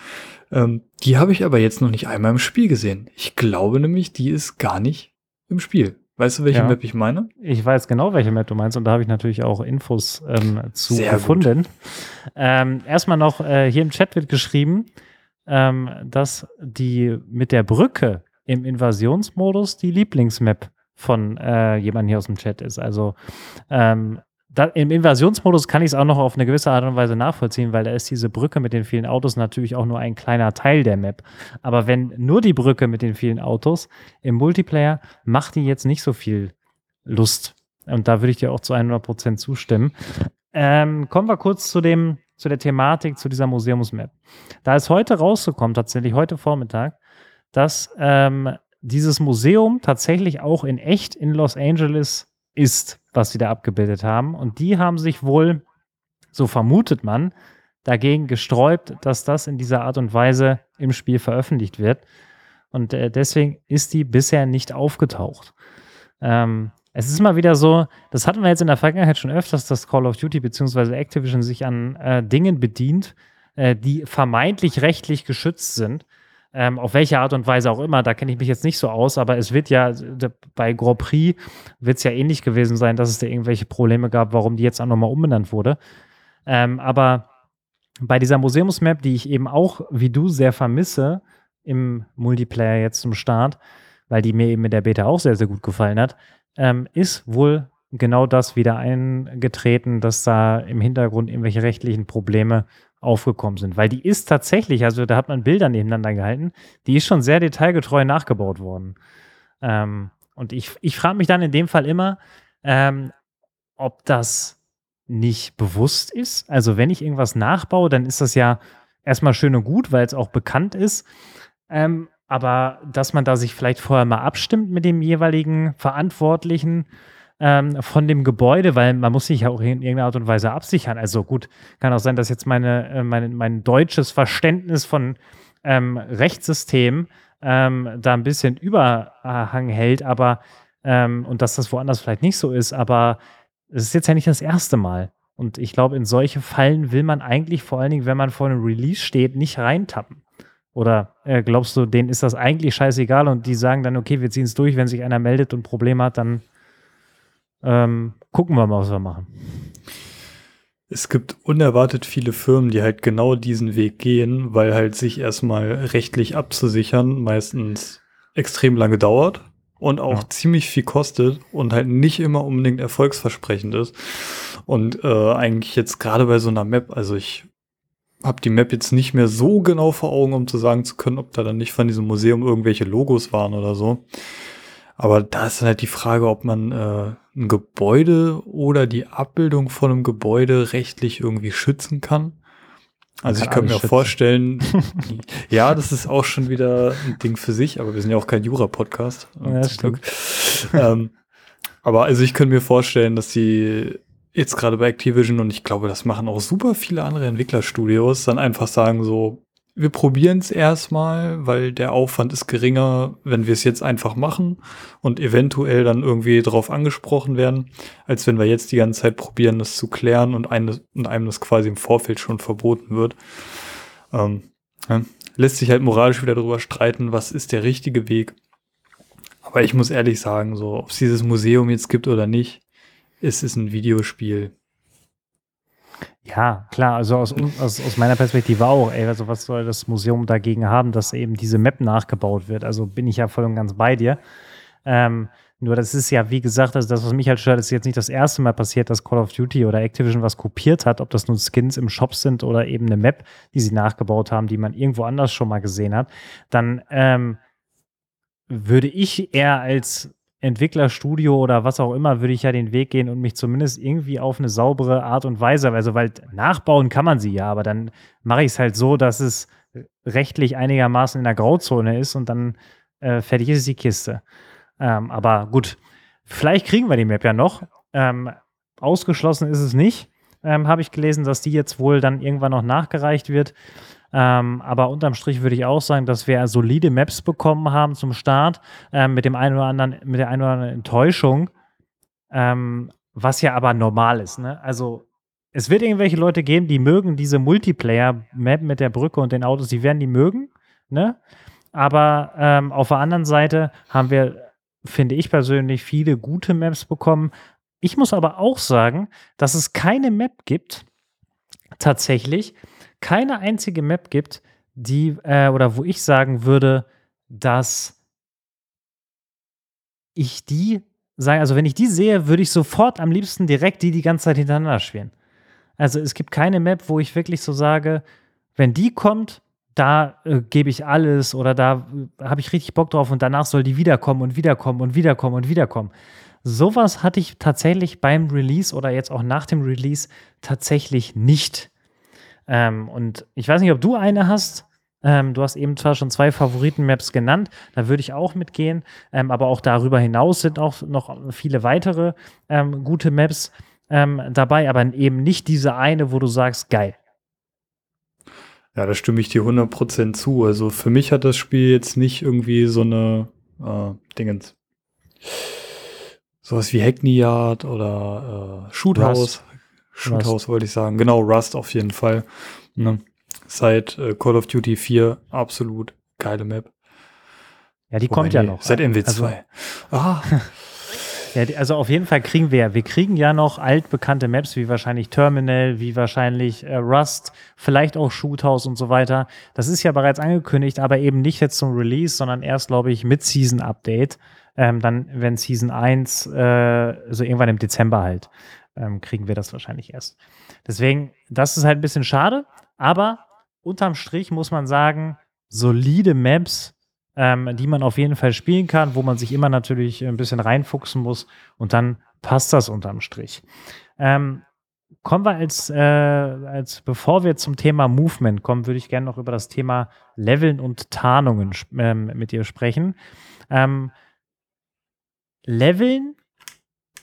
Ähm, die habe ich aber jetzt noch nicht einmal im Spiel gesehen. Ich glaube nämlich, die ist gar nicht im Spiel. Weißt du, welche ja. Map ich meine? Ich weiß genau, welche Map du meinst und da habe ich natürlich auch Infos ähm, zu Sehr gefunden. Ähm, erstmal noch, äh, hier im Chat wird geschrieben, ähm, dass die mit der Brücke im Invasionsmodus die Lieblingsmap von äh, jemandem hier aus dem Chat ist. Also ähm, da, im Invasionsmodus kann ich es auch noch auf eine gewisse Art und Weise nachvollziehen, weil da ist diese Brücke mit den vielen Autos natürlich auch nur ein kleiner Teil der Map. Aber wenn nur die Brücke mit den vielen Autos im Multiplayer macht die jetzt nicht so viel Lust. Und da würde ich dir auch zu 100% zustimmen. Ähm, kommen wir kurz zu dem zu der Thematik, zu dieser Museumsmap. Da ist heute rausgekommen, tatsächlich heute Vormittag, dass ähm, dieses Museum tatsächlich auch in echt in Los Angeles ist, was sie da abgebildet haben. Und die haben sich wohl, so vermutet man, dagegen gesträubt, dass das in dieser Art und Weise im Spiel veröffentlicht wird. Und äh, deswegen ist die bisher nicht aufgetaucht. Ähm, es ist immer wieder so, das hatten wir jetzt in der Vergangenheit schon öfters, dass Call of Duty bzw. Activision sich an äh, Dingen bedient, äh, die vermeintlich rechtlich geschützt sind. Ähm, auf welche Art und Weise auch immer, da kenne ich mich jetzt nicht so aus, aber es wird ja bei Grand Prix wird es ja ähnlich gewesen sein, dass es da irgendwelche Probleme gab, warum die jetzt auch nochmal umbenannt wurde. Ähm, aber bei dieser Museumsmap, die ich eben auch wie du sehr vermisse im Multiplayer jetzt zum Start, weil die mir eben mit der Beta auch sehr, sehr gut gefallen hat, ähm, ist wohl genau das wieder eingetreten, dass da im Hintergrund irgendwelche rechtlichen Probleme aufgekommen sind. Weil die ist tatsächlich, also da hat man Bilder nebeneinander gehalten, die ist schon sehr detailgetreu nachgebaut worden. Ähm, und ich, ich frage mich dann in dem Fall immer, ähm, ob das nicht bewusst ist. Also wenn ich irgendwas nachbaue, dann ist das ja erstmal schön und gut, weil es auch bekannt ist. Ähm, aber dass man da sich vielleicht vorher mal abstimmt mit dem jeweiligen Verantwortlichen ähm, von dem Gebäude, weil man muss sich ja auch in irgendeiner Art und Weise absichern. Also gut, kann auch sein, dass jetzt meine, äh, mein, mein deutsches Verständnis von ähm, Rechtssystem ähm, da ein bisschen Überhang hält, aber ähm, und dass das woanders vielleicht nicht so ist, aber es ist jetzt ja nicht das erste Mal. Und ich glaube, in solche Fallen will man eigentlich vor allen Dingen, wenn man vor einem Release steht, nicht reintappen. Oder äh, glaubst du, denen ist das eigentlich scheißegal und die sagen dann, okay, wir ziehen es durch, wenn sich einer meldet und Probleme hat, dann ähm, gucken wir mal, was wir machen. Es gibt unerwartet viele Firmen, die halt genau diesen Weg gehen, weil halt sich erstmal rechtlich abzusichern meistens extrem lange dauert und auch ja. ziemlich viel kostet und halt nicht immer unbedingt erfolgsversprechend ist. Und äh, eigentlich jetzt gerade bei so einer Map, also ich habe die Map jetzt nicht mehr so genau vor Augen, um zu sagen zu können, ob da dann nicht von diesem Museum irgendwelche Logos waren oder so. Aber da ist dann halt die Frage, ob man äh, ein Gebäude oder die Abbildung von einem Gebäude rechtlich irgendwie schützen kann. Also ich kann mir schützen. vorstellen, ja, das ist auch schon wieder ein Ding für sich, aber wir sind ja auch kein Jura-Podcast. Ja, ähm, aber also ich könnte mir vorstellen, dass die jetzt gerade bei Activision und ich glaube, das machen auch super viele andere Entwicklerstudios, dann einfach sagen so, wir probieren es erstmal, weil der Aufwand ist geringer, wenn wir es jetzt einfach machen und eventuell dann irgendwie drauf angesprochen werden, als wenn wir jetzt die ganze Zeit probieren, das zu klären und, eine, und einem das quasi im Vorfeld schon verboten wird. Ähm, ja, lässt sich halt moralisch wieder darüber streiten, was ist der richtige Weg. Aber ich muss ehrlich sagen, so, ob es dieses Museum jetzt gibt oder nicht, es ist ein Videospiel. Ja, klar, also aus, aus, aus meiner Perspektive auch, ey, also was soll das Museum dagegen haben, dass eben diese Map nachgebaut wird? Also bin ich ja voll und ganz bei dir. Ähm, nur das ist ja, wie gesagt, also das, was mich halt stört, ist jetzt nicht das erste Mal passiert, dass Call of Duty oder Activision was kopiert hat, ob das nun Skins im Shop sind oder eben eine Map, die sie nachgebaut haben, die man irgendwo anders schon mal gesehen hat. Dann ähm, würde ich eher als Entwicklerstudio oder was auch immer, würde ich ja den Weg gehen und mich zumindest irgendwie auf eine saubere Art und Weise, also weil nachbauen kann man sie ja, aber dann mache ich es halt so, dass es rechtlich einigermaßen in der Grauzone ist und dann äh, fertig ist die Kiste. Ähm, aber gut, vielleicht kriegen wir die Map ja noch. Ähm, ausgeschlossen ist es nicht. Ähm, Habe ich gelesen, dass die jetzt wohl dann irgendwann noch nachgereicht wird. Ähm, aber unterm Strich würde ich auch sagen, dass wir solide Maps bekommen haben zum Start, ähm, mit dem einen oder anderen, mit der einen oder anderen Enttäuschung, ähm, was ja aber normal ist. Ne? Also es wird irgendwelche Leute geben, die mögen diese Multiplayer-Map mit der Brücke und den Autos, die werden die mögen. Ne? Aber ähm, auf der anderen Seite haben wir, finde ich persönlich, viele gute Maps bekommen. Ich muss aber auch sagen, dass es keine Map gibt, tatsächlich, keine einzige Map gibt, die äh, oder wo ich sagen würde, dass ich die sagen, also wenn ich die sehe, würde ich sofort am liebsten direkt die die ganze Zeit hintereinander spielen. Also es gibt keine Map, wo ich wirklich so sage, wenn die kommt, da äh, gebe ich alles oder da äh, habe ich richtig Bock drauf und danach soll die wiederkommen und wiederkommen und wiederkommen und wiederkommen. Sowas hatte ich tatsächlich beim Release oder jetzt auch nach dem Release tatsächlich nicht. Ähm, und ich weiß nicht, ob du eine hast. Ähm, du hast eben zwar schon zwei Favoriten-Maps genannt, da würde ich auch mitgehen, ähm, aber auch darüber hinaus sind auch noch viele weitere ähm, gute Maps ähm, dabei, aber eben nicht diese eine, wo du sagst, geil. Ja, da stimme ich dir 100% zu. Also für mich hat das Spiel jetzt nicht irgendwie so eine äh, Dingens. Sowas wie Hackney Yard oder äh, Shoothouse. Shoothouse wollte ich sagen. Genau, Rust auf jeden Fall. Ne? seit äh, Call of Duty 4 absolut geile Map. Ja, die Wobei kommt ja noch. Seit MW2. Also, ah. Ja, also auf jeden Fall kriegen wir, wir kriegen ja noch altbekannte Maps, wie wahrscheinlich Terminal, wie wahrscheinlich äh, Rust, vielleicht auch Shoothouse und so weiter. Das ist ja bereits angekündigt, aber eben nicht jetzt zum Release, sondern erst, glaube ich, mit Season Update. Ähm, dann, wenn Season 1, äh, so irgendwann im Dezember halt, ähm, kriegen wir das wahrscheinlich erst. Deswegen, das ist halt ein bisschen schade, aber unterm Strich muss man sagen, solide Maps, ähm, die man auf jeden Fall spielen kann, wo man sich immer natürlich ein bisschen reinfuchsen muss und dann passt das unterm Strich. Ähm, kommen wir als, äh, als bevor wir zum Thema Movement kommen, würde ich gerne noch über das Thema Leveln und Tarnungen ähm, mit dir sprechen. Ähm, Leveln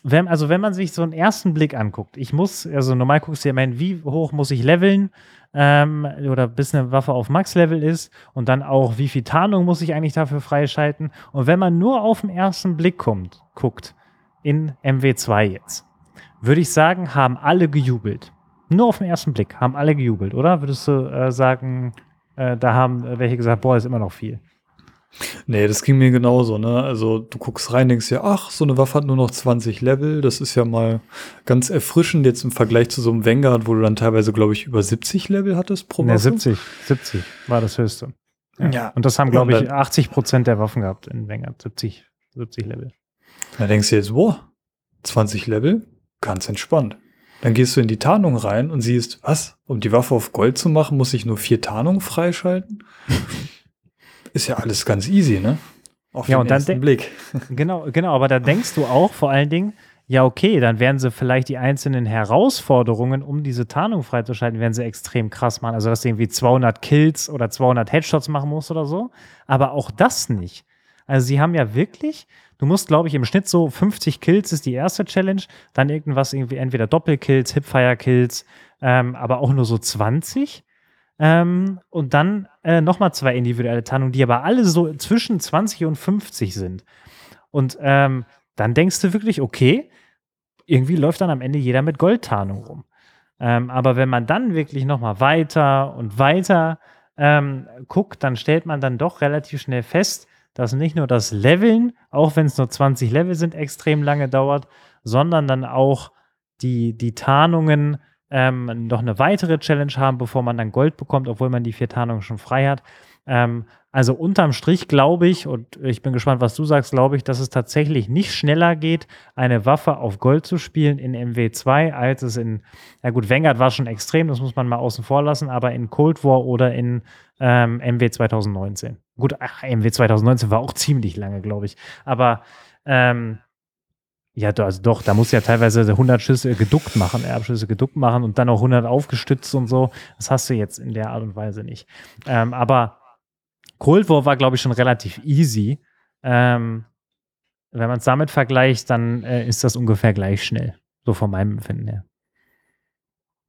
wenn, also wenn man sich so einen ersten Blick anguckt, ich muss, also normal guckst du ja immer wie hoch muss ich leveln ähm, oder bis eine Waffe auf Max-Level ist und dann auch, wie viel Tarnung muss ich eigentlich dafür freischalten. Und wenn man nur auf den ersten Blick kommt, guckt, in MW2 jetzt, würde ich sagen, haben alle gejubelt. Nur auf den ersten Blick haben alle gejubelt, oder? Würdest du äh, sagen, äh, da haben welche gesagt, boah, ist immer noch viel. Nee, das ging mir genauso, ne? Also du guckst rein, denkst ja, ach, so eine Waffe hat nur noch 20 Level. Das ist ja mal ganz erfrischend jetzt im Vergleich zu so einem Vanguard, wo du dann teilweise, glaube ich, über 70 Level hattest pro Waffe. Ja, 70, 70 war das höchste. Ja. ja. Und das haben, glaube ich, 80 Prozent der Waffen gehabt in Vanguard. 70, 70 Level. Da denkst du jetzt, boah, 20 Level? Ganz entspannt. Dann gehst du in die Tarnung rein und siehst, was? Um die Waffe auf Gold zu machen, muss ich nur vier Tarnungen freischalten? Ist ja alles ganz easy, ne? Auf ja, den und ersten Blick. Genau, genau, aber da denkst du auch vor allen Dingen, ja, okay, dann werden sie vielleicht die einzelnen Herausforderungen, um diese Tarnung freizuschalten, werden sie extrem krass machen. Also, dass du irgendwie 200 Kills oder 200 Headshots machen musst oder so. Aber auch das nicht. Also, sie haben ja wirklich, du musst, glaube ich, im Schnitt so 50 Kills ist die erste Challenge, dann irgendwas irgendwie, entweder Doppelkills, Hipfire-Kills, ähm, aber auch nur so 20. Ähm, und dann äh, nochmal zwei individuelle Tarnungen, die aber alle so zwischen 20 und 50 sind. Und ähm, dann denkst du wirklich, okay, irgendwie läuft dann am Ende jeder mit Goldtarnung rum. Ähm, aber wenn man dann wirklich nochmal weiter und weiter ähm, guckt, dann stellt man dann doch relativ schnell fest, dass nicht nur das Leveln, auch wenn es nur 20 Level sind, extrem lange dauert, sondern dann auch die, die Tarnungen ähm, noch eine weitere Challenge haben, bevor man dann Gold bekommt, obwohl man die vier Tarnungen schon frei hat. Ähm, also unterm Strich glaube ich, und ich bin gespannt, was du sagst, glaube ich, dass es tatsächlich nicht schneller geht, eine Waffe auf Gold zu spielen in MW2, als es in, ja gut, Vanguard war schon extrem, das muss man mal außen vor lassen, aber in Cold War oder in ähm, MW 2019. Gut, ach, MW 2019 war auch ziemlich lange, glaube ich. Aber ähm, ja, also doch, da muss ja teilweise 100 Schüsse geduckt machen, Erbschüsse geduckt machen und dann auch 100 aufgestützt und so. Das hast du jetzt in der Art und Weise nicht. Ähm, aber Cold War war, glaube ich, schon relativ easy. Ähm, wenn man es damit vergleicht, dann äh, ist das ungefähr gleich schnell. So von meinem Empfinden her.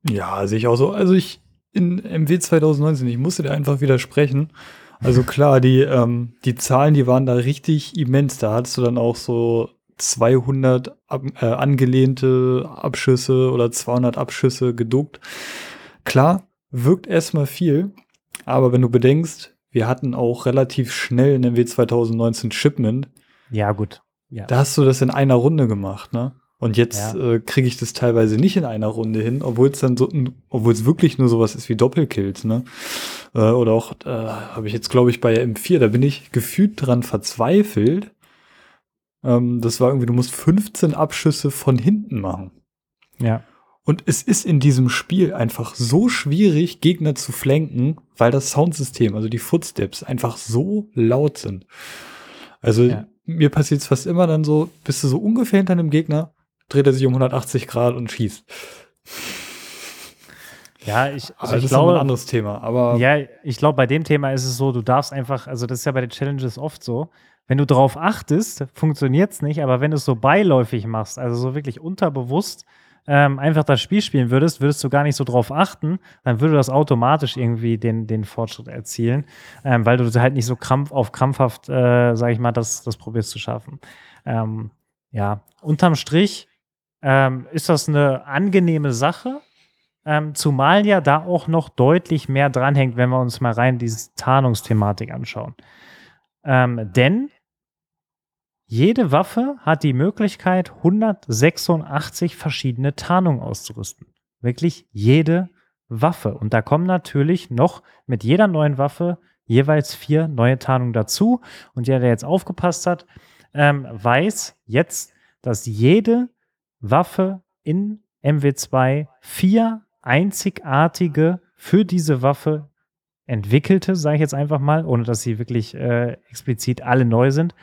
Ja, sehe ich auch so. Also ich in MW 2019, ich musste dir einfach widersprechen. Also klar, die, ähm, die Zahlen, die waren da richtig immens. Da hattest du dann auch so 200 ab, äh, angelehnte Abschüsse oder 200 Abschüsse geduckt. Klar, wirkt erstmal viel, aber wenn du bedenkst, wir hatten auch relativ schnell in MW 2019 Shipment. Ja, gut. Ja. Da hast du das in einer Runde gemacht, ne? Und jetzt ja. äh, kriege ich das teilweise nicht in einer Runde hin, obwohl es dann so, obwohl es wirklich nur sowas ist wie Doppelkills, ne? Äh, oder auch, äh, habe ich jetzt, glaube ich, bei M4, da bin ich gefühlt dran verzweifelt, ähm, das war irgendwie, du musst 15 Abschüsse von hinten machen. Ja. Und es ist in diesem Spiel einfach so schwierig, Gegner zu flanken, weil das Soundsystem, also die Footsteps, einfach so laut sind. Also ja. mir passiert es fast immer dann so, bist du so ungefähr hinter einem Gegner, dreht er sich um 180 Grad und schießt. Ja, ich, also ich das glaube, ist ein anderes Thema, aber. Ja, ich glaube, bei dem Thema ist es so, du darfst einfach, also das ist ja bei den Challenges oft so, wenn du darauf achtest, funktioniert es nicht, aber wenn du es so beiläufig machst, also so wirklich unterbewusst ähm, einfach das Spiel spielen würdest, würdest du gar nicht so drauf achten, dann würde das automatisch irgendwie den, den Fortschritt erzielen, ähm, weil du halt nicht so krampf, auf krampfhaft, äh, sag ich mal, das, das probierst zu schaffen. Ähm, ja, unterm Strich ähm, ist das eine angenehme Sache, Ähm, zumal ja da auch noch deutlich mehr dranhängt, wenn wir uns mal rein diese Tarnungsthematik anschauen. Ähm, denn jede Waffe hat die Möglichkeit, 186 verschiedene Tarnungen auszurüsten. Wirklich jede Waffe. Und da kommen natürlich noch mit jeder neuen Waffe jeweils vier neue Tarnungen dazu. Und der, der jetzt aufgepasst hat, ähm, weiß jetzt, dass jede Waffe in MW2 vier einzigartige für diese Waffe entwickelte, sage ich jetzt einfach mal, ohne dass sie wirklich äh, explizit alle neu sind,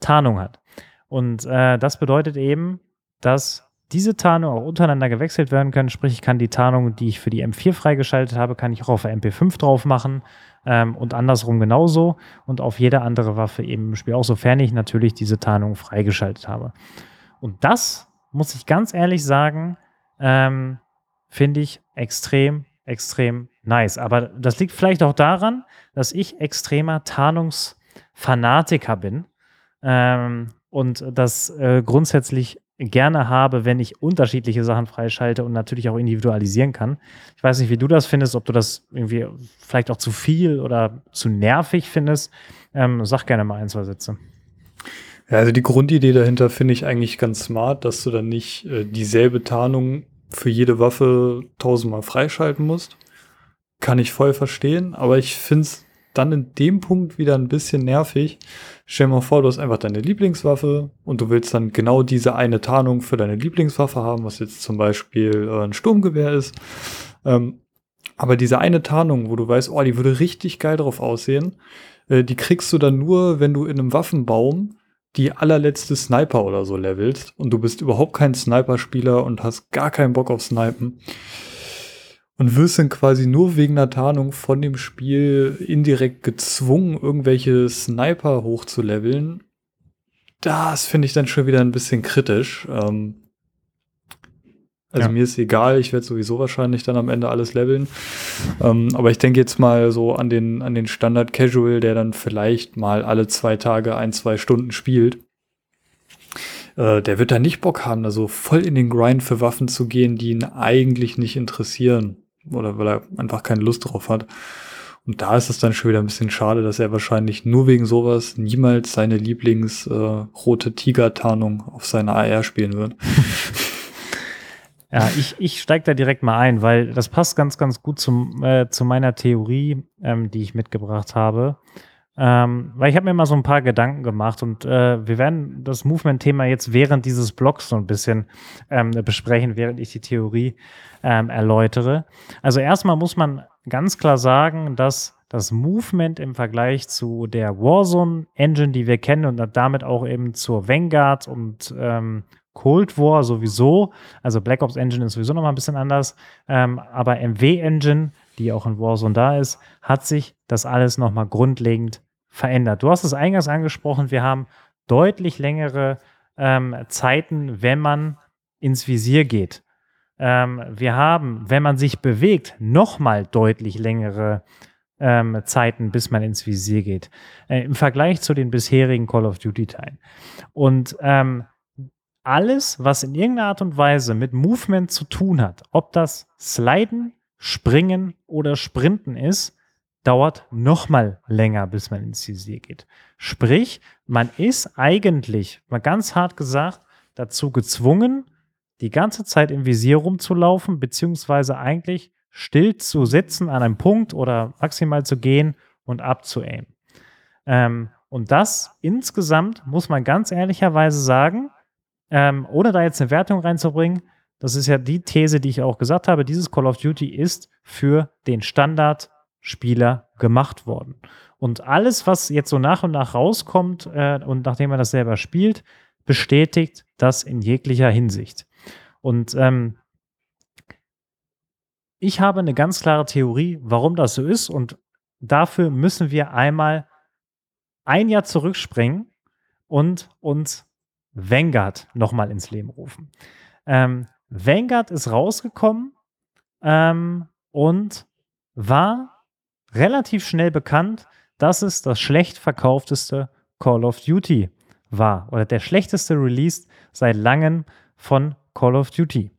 Tarnung hat. Und äh, das bedeutet eben, dass diese Tarnung auch untereinander gewechselt werden können. Sprich, ich kann die Tarnung, die ich für die M4 freigeschaltet habe, kann ich auch auf der MP5 drauf machen ähm, und andersrum genauso und auf jede andere Waffe eben im Spiel auch, sofern ich natürlich diese Tarnung freigeschaltet habe. Und das, muss ich ganz ehrlich sagen, ähm, finde ich extrem, extrem nice. Aber das liegt vielleicht auch daran, dass ich extremer Tarnungsfanatiker bin ähm, und das äh, grundsätzlich gerne habe, wenn ich unterschiedliche Sachen freischalte und natürlich auch individualisieren kann. Ich weiß nicht, wie du das findest, ob du das irgendwie vielleicht auch zu viel oder zu nervig findest. Ähm, sag gerne mal ein, zwei Sätze. Ja, also die Grundidee dahinter finde ich eigentlich ganz smart, dass du dann nicht äh, dieselbe Tarnung für jede Waffe tausendmal freischalten musst. Kann ich voll verstehen, aber ich finde es dann in dem Punkt wieder ein bisschen nervig. Stell dir mal vor, du hast einfach deine Lieblingswaffe und du willst dann genau diese eine Tarnung für deine Lieblingswaffe haben, was jetzt zum Beispiel äh, ein Sturmgewehr ist. Ähm, aber diese eine Tarnung, wo du weißt, oh, die würde richtig geil drauf aussehen, äh, die kriegst du dann nur, wenn du in einem Waffenbaum die allerletzte Sniper oder so levelst und du bist überhaupt kein Sniper-Spieler und hast gar keinen Bock auf Snipen und wirst dann quasi nur wegen einer Tarnung von dem Spiel indirekt gezwungen, irgendwelche Sniper hochzuleveln. Das finde ich dann schon wieder ein bisschen kritisch. Ähm also ja. mir ist egal, ich werde sowieso wahrscheinlich dann am Ende alles leveln. Ähm, aber ich denke jetzt mal so an den, an den Standard Casual, der dann vielleicht mal alle zwei Tage ein, zwei Stunden spielt. Äh, der wird da nicht Bock haben, da so voll in den Grind für Waffen zu gehen, die ihn eigentlich nicht interessieren oder weil er einfach keine Lust drauf hat. Und da ist es dann schon wieder ein bisschen schade, dass er wahrscheinlich nur wegen sowas niemals seine Lieblings-rote äh, Tiger-Tarnung auf seiner AR spielen wird. Ja, ich, ich steige da direkt mal ein, weil das passt ganz, ganz gut zum, äh, zu meiner Theorie, ähm, die ich mitgebracht habe. Ähm, weil ich habe mir mal so ein paar Gedanken gemacht und äh, wir werden das Movement-Thema jetzt während dieses Blogs so ein bisschen ähm, besprechen, während ich die Theorie ähm, erläutere. Also erstmal muss man ganz klar sagen, dass das Movement im Vergleich zu der Warzone-Engine, die wir kennen und damit auch eben zur Vanguard und ähm, Cold War sowieso, also Black Ops Engine ist sowieso nochmal ein bisschen anders, ähm, aber MW Engine, die auch in Warzone da ist, hat sich das alles nochmal grundlegend verändert. Du hast es eingangs angesprochen, wir haben deutlich längere ähm, Zeiten, wenn man ins Visier geht. Ähm, wir haben, wenn man sich bewegt, nochmal deutlich längere ähm, Zeiten, bis man ins Visier geht, äh, im Vergleich zu den bisherigen Call of Duty-Teilen. Und ähm, alles, was in irgendeiner Art und Weise mit Movement zu tun hat, ob das Sliden, Springen oder Sprinten ist, dauert noch mal länger, bis man ins Visier geht. Sprich, man ist eigentlich, mal ganz hart gesagt, dazu gezwungen, die ganze Zeit im Visier rumzulaufen, beziehungsweise eigentlich still zu sitzen an einem Punkt oder maximal zu gehen und abzuaimen. Ähm, und das insgesamt muss man ganz ehrlicherweise sagen, ähm, ohne da jetzt eine Wertung reinzubringen, das ist ja die These, die ich auch gesagt habe, dieses Call of Duty ist für den Standard Spieler gemacht worden. Und alles, was jetzt so nach und nach rauskommt äh, und nachdem man das selber spielt, bestätigt das in jeglicher Hinsicht. Und ähm, ich habe eine ganz klare Theorie, warum das so ist. Und dafür müssen wir einmal ein Jahr zurückspringen und uns Vanguard nochmal ins Leben rufen. Ähm, Vanguard ist rausgekommen ähm, und war relativ schnell bekannt, dass es das schlecht verkaufteste Call of Duty war oder der schlechteste Release seit langem von Call of Duty.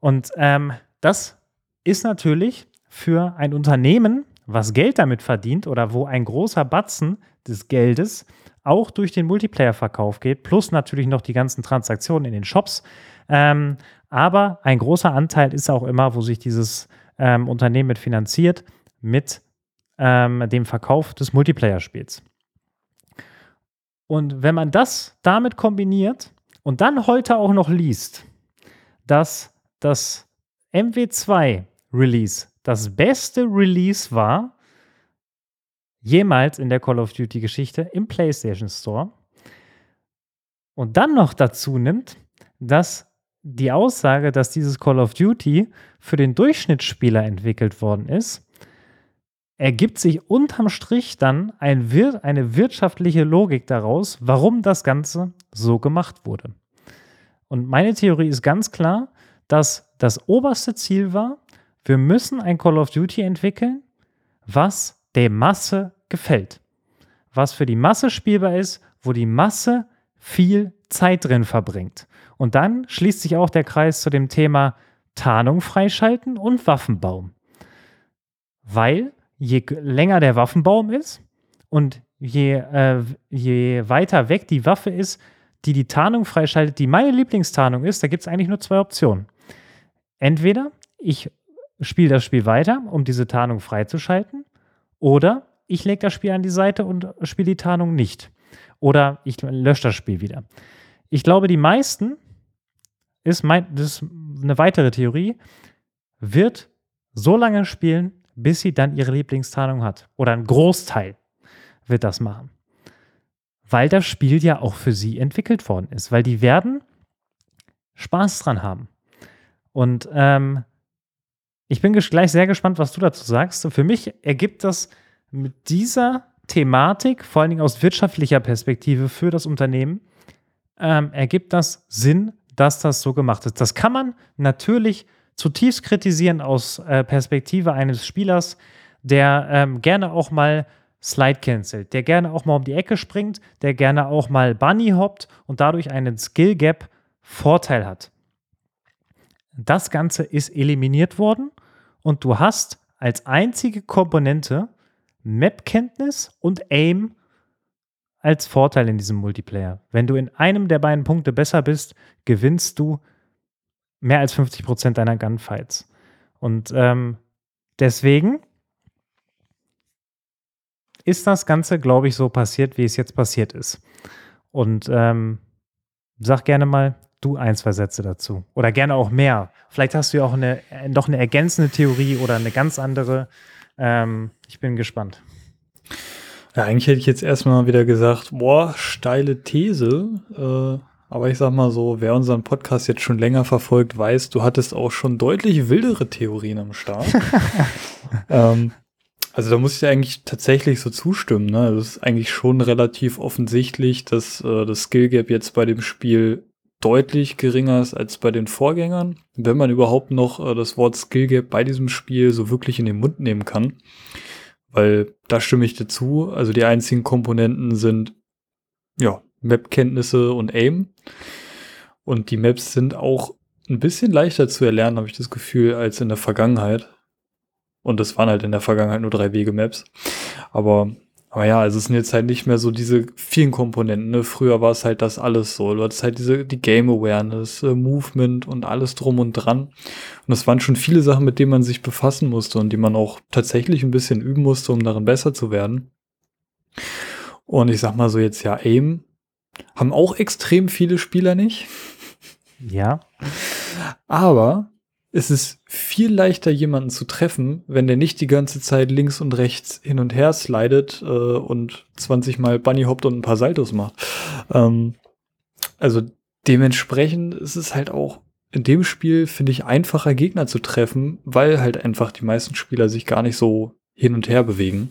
Und ähm, das ist natürlich für ein Unternehmen, was Geld damit verdient oder wo ein großer Batzen des Geldes auch durch den Multiplayer-Verkauf geht, plus natürlich noch die ganzen Transaktionen in den Shops. Ähm, aber ein großer Anteil ist auch immer, wo sich dieses ähm, Unternehmen mit finanziert, mit ähm, dem Verkauf des Multiplayer-Spiels. Und wenn man das damit kombiniert und dann heute auch noch liest, dass das MW2 Release das beste Release war, jemals in der Call of Duty Geschichte im PlayStation Store. Und dann noch dazu nimmt, dass die Aussage, dass dieses Call of Duty für den Durchschnittsspieler entwickelt worden ist, ergibt sich unterm Strich dann ein wir eine wirtschaftliche Logik daraus, warum das Ganze so gemacht wurde. Und meine Theorie ist ganz klar, dass das oberste Ziel war, wir müssen ein Call of Duty entwickeln, was der Masse gefällt. Was für die Masse spielbar ist, wo die Masse viel Zeit drin verbringt. Und dann schließt sich auch der Kreis zu dem Thema Tarnung freischalten und Waffenbaum. Weil je länger der Waffenbaum ist und je, äh, je weiter weg die Waffe ist, die die Tarnung freischaltet, die meine Lieblingstarnung ist, da gibt es eigentlich nur zwei Optionen. Entweder ich spiele das Spiel weiter, um diese Tarnung freizuschalten, oder ich lege das Spiel an die Seite und spiele die Tarnung nicht. Oder ich lösche das Spiel wieder. Ich glaube, die meisten, ist, mein, das ist eine weitere Theorie, wird so lange spielen, bis sie dann ihre Lieblingstarnung hat. Oder ein Großteil wird das machen. Weil das Spiel ja auch für sie entwickelt worden ist. Weil die werden Spaß dran haben. Und ähm, ich bin gleich sehr gespannt, was du dazu sagst. Für mich ergibt das mit dieser Thematik, vor allen Dingen aus wirtschaftlicher Perspektive für das Unternehmen, ähm, ergibt das Sinn, dass das so gemacht ist. Das kann man natürlich zutiefst kritisieren aus äh, Perspektive eines Spielers, der ähm, gerne auch mal Slide cancelt, der gerne auch mal um die Ecke springt, der gerne auch mal Bunny hoppt und dadurch einen Skill Gap Vorteil hat. Das Ganze ist eliminiert worden und du hast als einzige Komponente Map-Kenntnis und Aim als Vorteil in diesem Multiplayer. Wenn du in einem der beiden Punkte besser bist, gewinnst du mehr als 50 Prozent deiner Gunfights. Und ähm, deswegen ist das Ganze, glaube ich, so passiert, wie es jetzt passiert ist. Und ähm, sag gerne mal, du ein, zwei Sätze dazu. Oder gerne auch mehr. Vielleicht hast du ja auch eine, noch eine ergänzende Theorie oder eine ganz andere. Ähm, ich bin gespannt. Ja, eigentlich hätte ich jetzt erstmal wieder gesagt, boah, steile These. Äh, aber ich sag mal so, wer unseren Podcast jetzt schon länger verfolgt, weiß, du hattest auch schon deutlich wildere Theorien am Start. ähm, also da muss ich eigentlich tatsächlich so zustimmen. Ne? Es ist eigentlich schon relativ offensichtlich, dass äh, das Skill Gap jetzt bei dem Spiel deutlich geringer ist als bei den Vorgängern, wenn man überhaupt noch äh, das Wort Skill Gap bei diesem Spiel so wirklich in den Mund nehmen kann. Weil da stimme ich dazu. Also die einzigen Komponenten sind ja Map-Kenntnisse und Aim. Und die Maps sind auch ein bisschen leichter zu erlernen, habe ich das Gefühl, als in der Vergangenheit. Und das waren halt in der Vergangenheit nur drei Wege-Maps. Aber aber ja, also es sind jetzt halt nicht mehr so diese vielen Komponenten. Ne? Früher war es halt das alles so. Du hattest halt diese, die Game Awareness, äh, Movement und alles drum und dran. Und das waren schon viele Sachen, mit denen man sich befassen musste und die man auch tatsächlich ein bisschen üben musste, um darin besser zu werden. Und ich sag mal so jetzt ja, Aim haben auch extrem viele Spieler nicht. Ja. Aber es ist viel leichter, jemanden zu treffen, wenn der nicht die ganze Zeit links und rechts hin und her slidet äh, und 20 Mal Bunny hoppt und ein paar Saltos macht. Ähm, also dementsprechend ist es halt auch in dem Spiel, finde ich, einfacher Gegner zu treffen, weil halt einfach die meisten Spieler sich gar nicht so hin und her bewegen.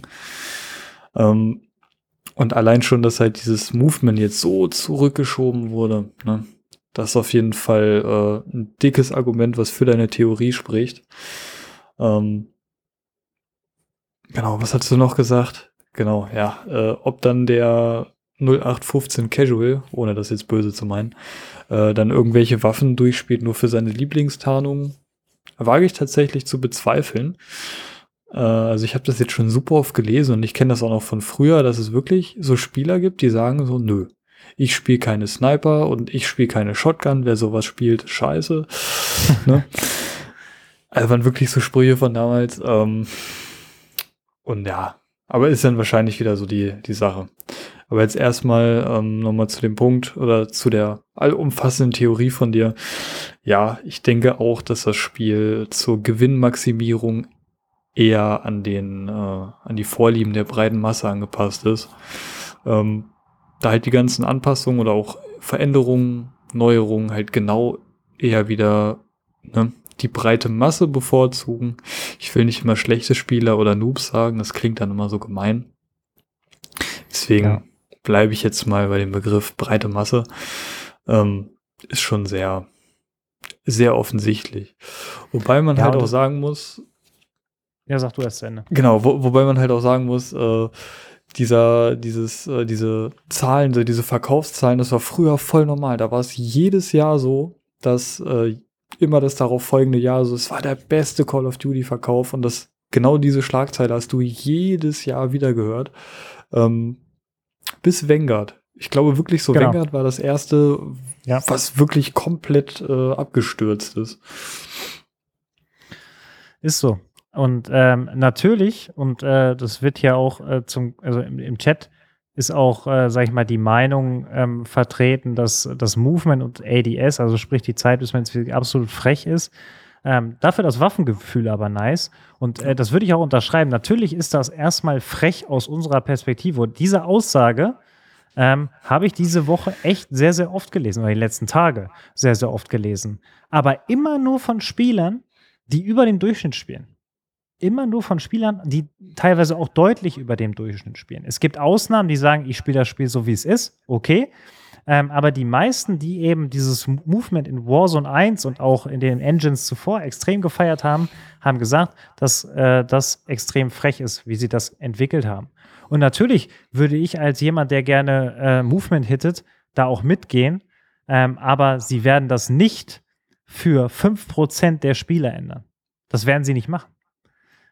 Ähm, und allein schon, dass halt dieses Movement jetzt so zurückgeschoben wurde, ne? Das ist auf jeden Fall äh, ein dickes Argument, was für deine Theorie spricht. Ähm, genau, was hast du noch gesagt? Genau, ja. Äh, ob dann der 0815 Casual, ohne das jetzt böse zu meinen, äh, dann irgendwelche Waffen durchspielt, nur für seine Lieblingstarnung. wage ich tatsächlich zu bezweifeln. Äh, also ich habe das jetzt schon super oft gelesen und ich kenne das auch noch von früher, dass es wirklich so Spieler gibt, die sagen so, nö, ich spiele keine Sniper und ich spiele keine Shotgun. Wer sowas spielt, scheiße. ne? Also waren wirklich so Sprüche von damals. Ähm, und ja, aber ist dann wahrscheinlich wieder so die, die Sache. Aber jetzt erstmal ähm, nochmal zu dem Punkt oder zu der allumfassenden Theorie von dir. Ja, ich denke auch, dass das Spiel zur Gewinnmaximierung eher an den, äh, an die Vorlieben der breiten Masse angepasst ist. Ähm, da halt die ganzen Anpassungen oder auch Veränderungen, Neuerungen halt genau eher wieder ne, die breite Masse bevorzugen. Ich will nicht immer schlechte Spieler oder Noobs sagen, das klingt dann immer so gemein. Deswegen ja. bleibe ich jetzt mal bei dem Begriff breite Masse. Ähm, ist schon sehr, sehr offensichtlich. Wobei man ja, halt auch sagen muss. Ja, sag du erst zu Ende. Genau, wo, wobei man halt auch sagen muss, äh, dieser, dieses, äh, diese Zahlen, diese Verkaufszahlen, das war früher voll normal. Da war es jedes Jahr so, dass äh, immer das darauf folgende Jahr so, es war der beste Call of Duty Verkauf und das genau diese Schlagzeile hast du jedes Jahr wieder gehört. Ähm, bis Vanguard. Ich glaube wirklich so, genau. Vanguard war das erste, ja. was wirklich komplett äh, abgestürzt ist. Ist so. Und ähm, natürlich, und äh, das wird ja auch äh, zum, also im, im, Chat ist auch, äh, sag ich mal, die Meinung ähm, vertreten, dass das Movement und ADS, also sprich die Zeit, bis man jetzt absolut frech ist, ähm, dafür das Waffengefühl aber nice. Und äh, das würde ich auch unterschreiben. Natürlich ist das erstmal frech aus unserer Perspektive. Und diese Aussage ähm, habe ich diese Woche echt sehr, sehr oft gelesen, oder die letzten Tage sehr, sehr oft gelesen. Aber immer nur von Spielern, die über den Durchschnitt spielen immer nur von Spielern, die teilweise auch deutlich über dem Durchschnitt spielen. Es gibt Ausnahmen, die sagen, ich spiele das Spiel so, wie es ist, okay. Ähm, aber die meisten, die eben dieses Movement in Warzone 1 und auch in den Engines zuvor extrem gefeiert haben, haben gesagt, dass äh, das extrem frech ist, wie sie das entwickelt haben. Und natürlich würde ich als jemand, der gerne äh, Movement hittet, da auch mitgehen. Ähm, aber sie werden das nicht für 5% der Spieler ändern. Das werden sie nicht machen.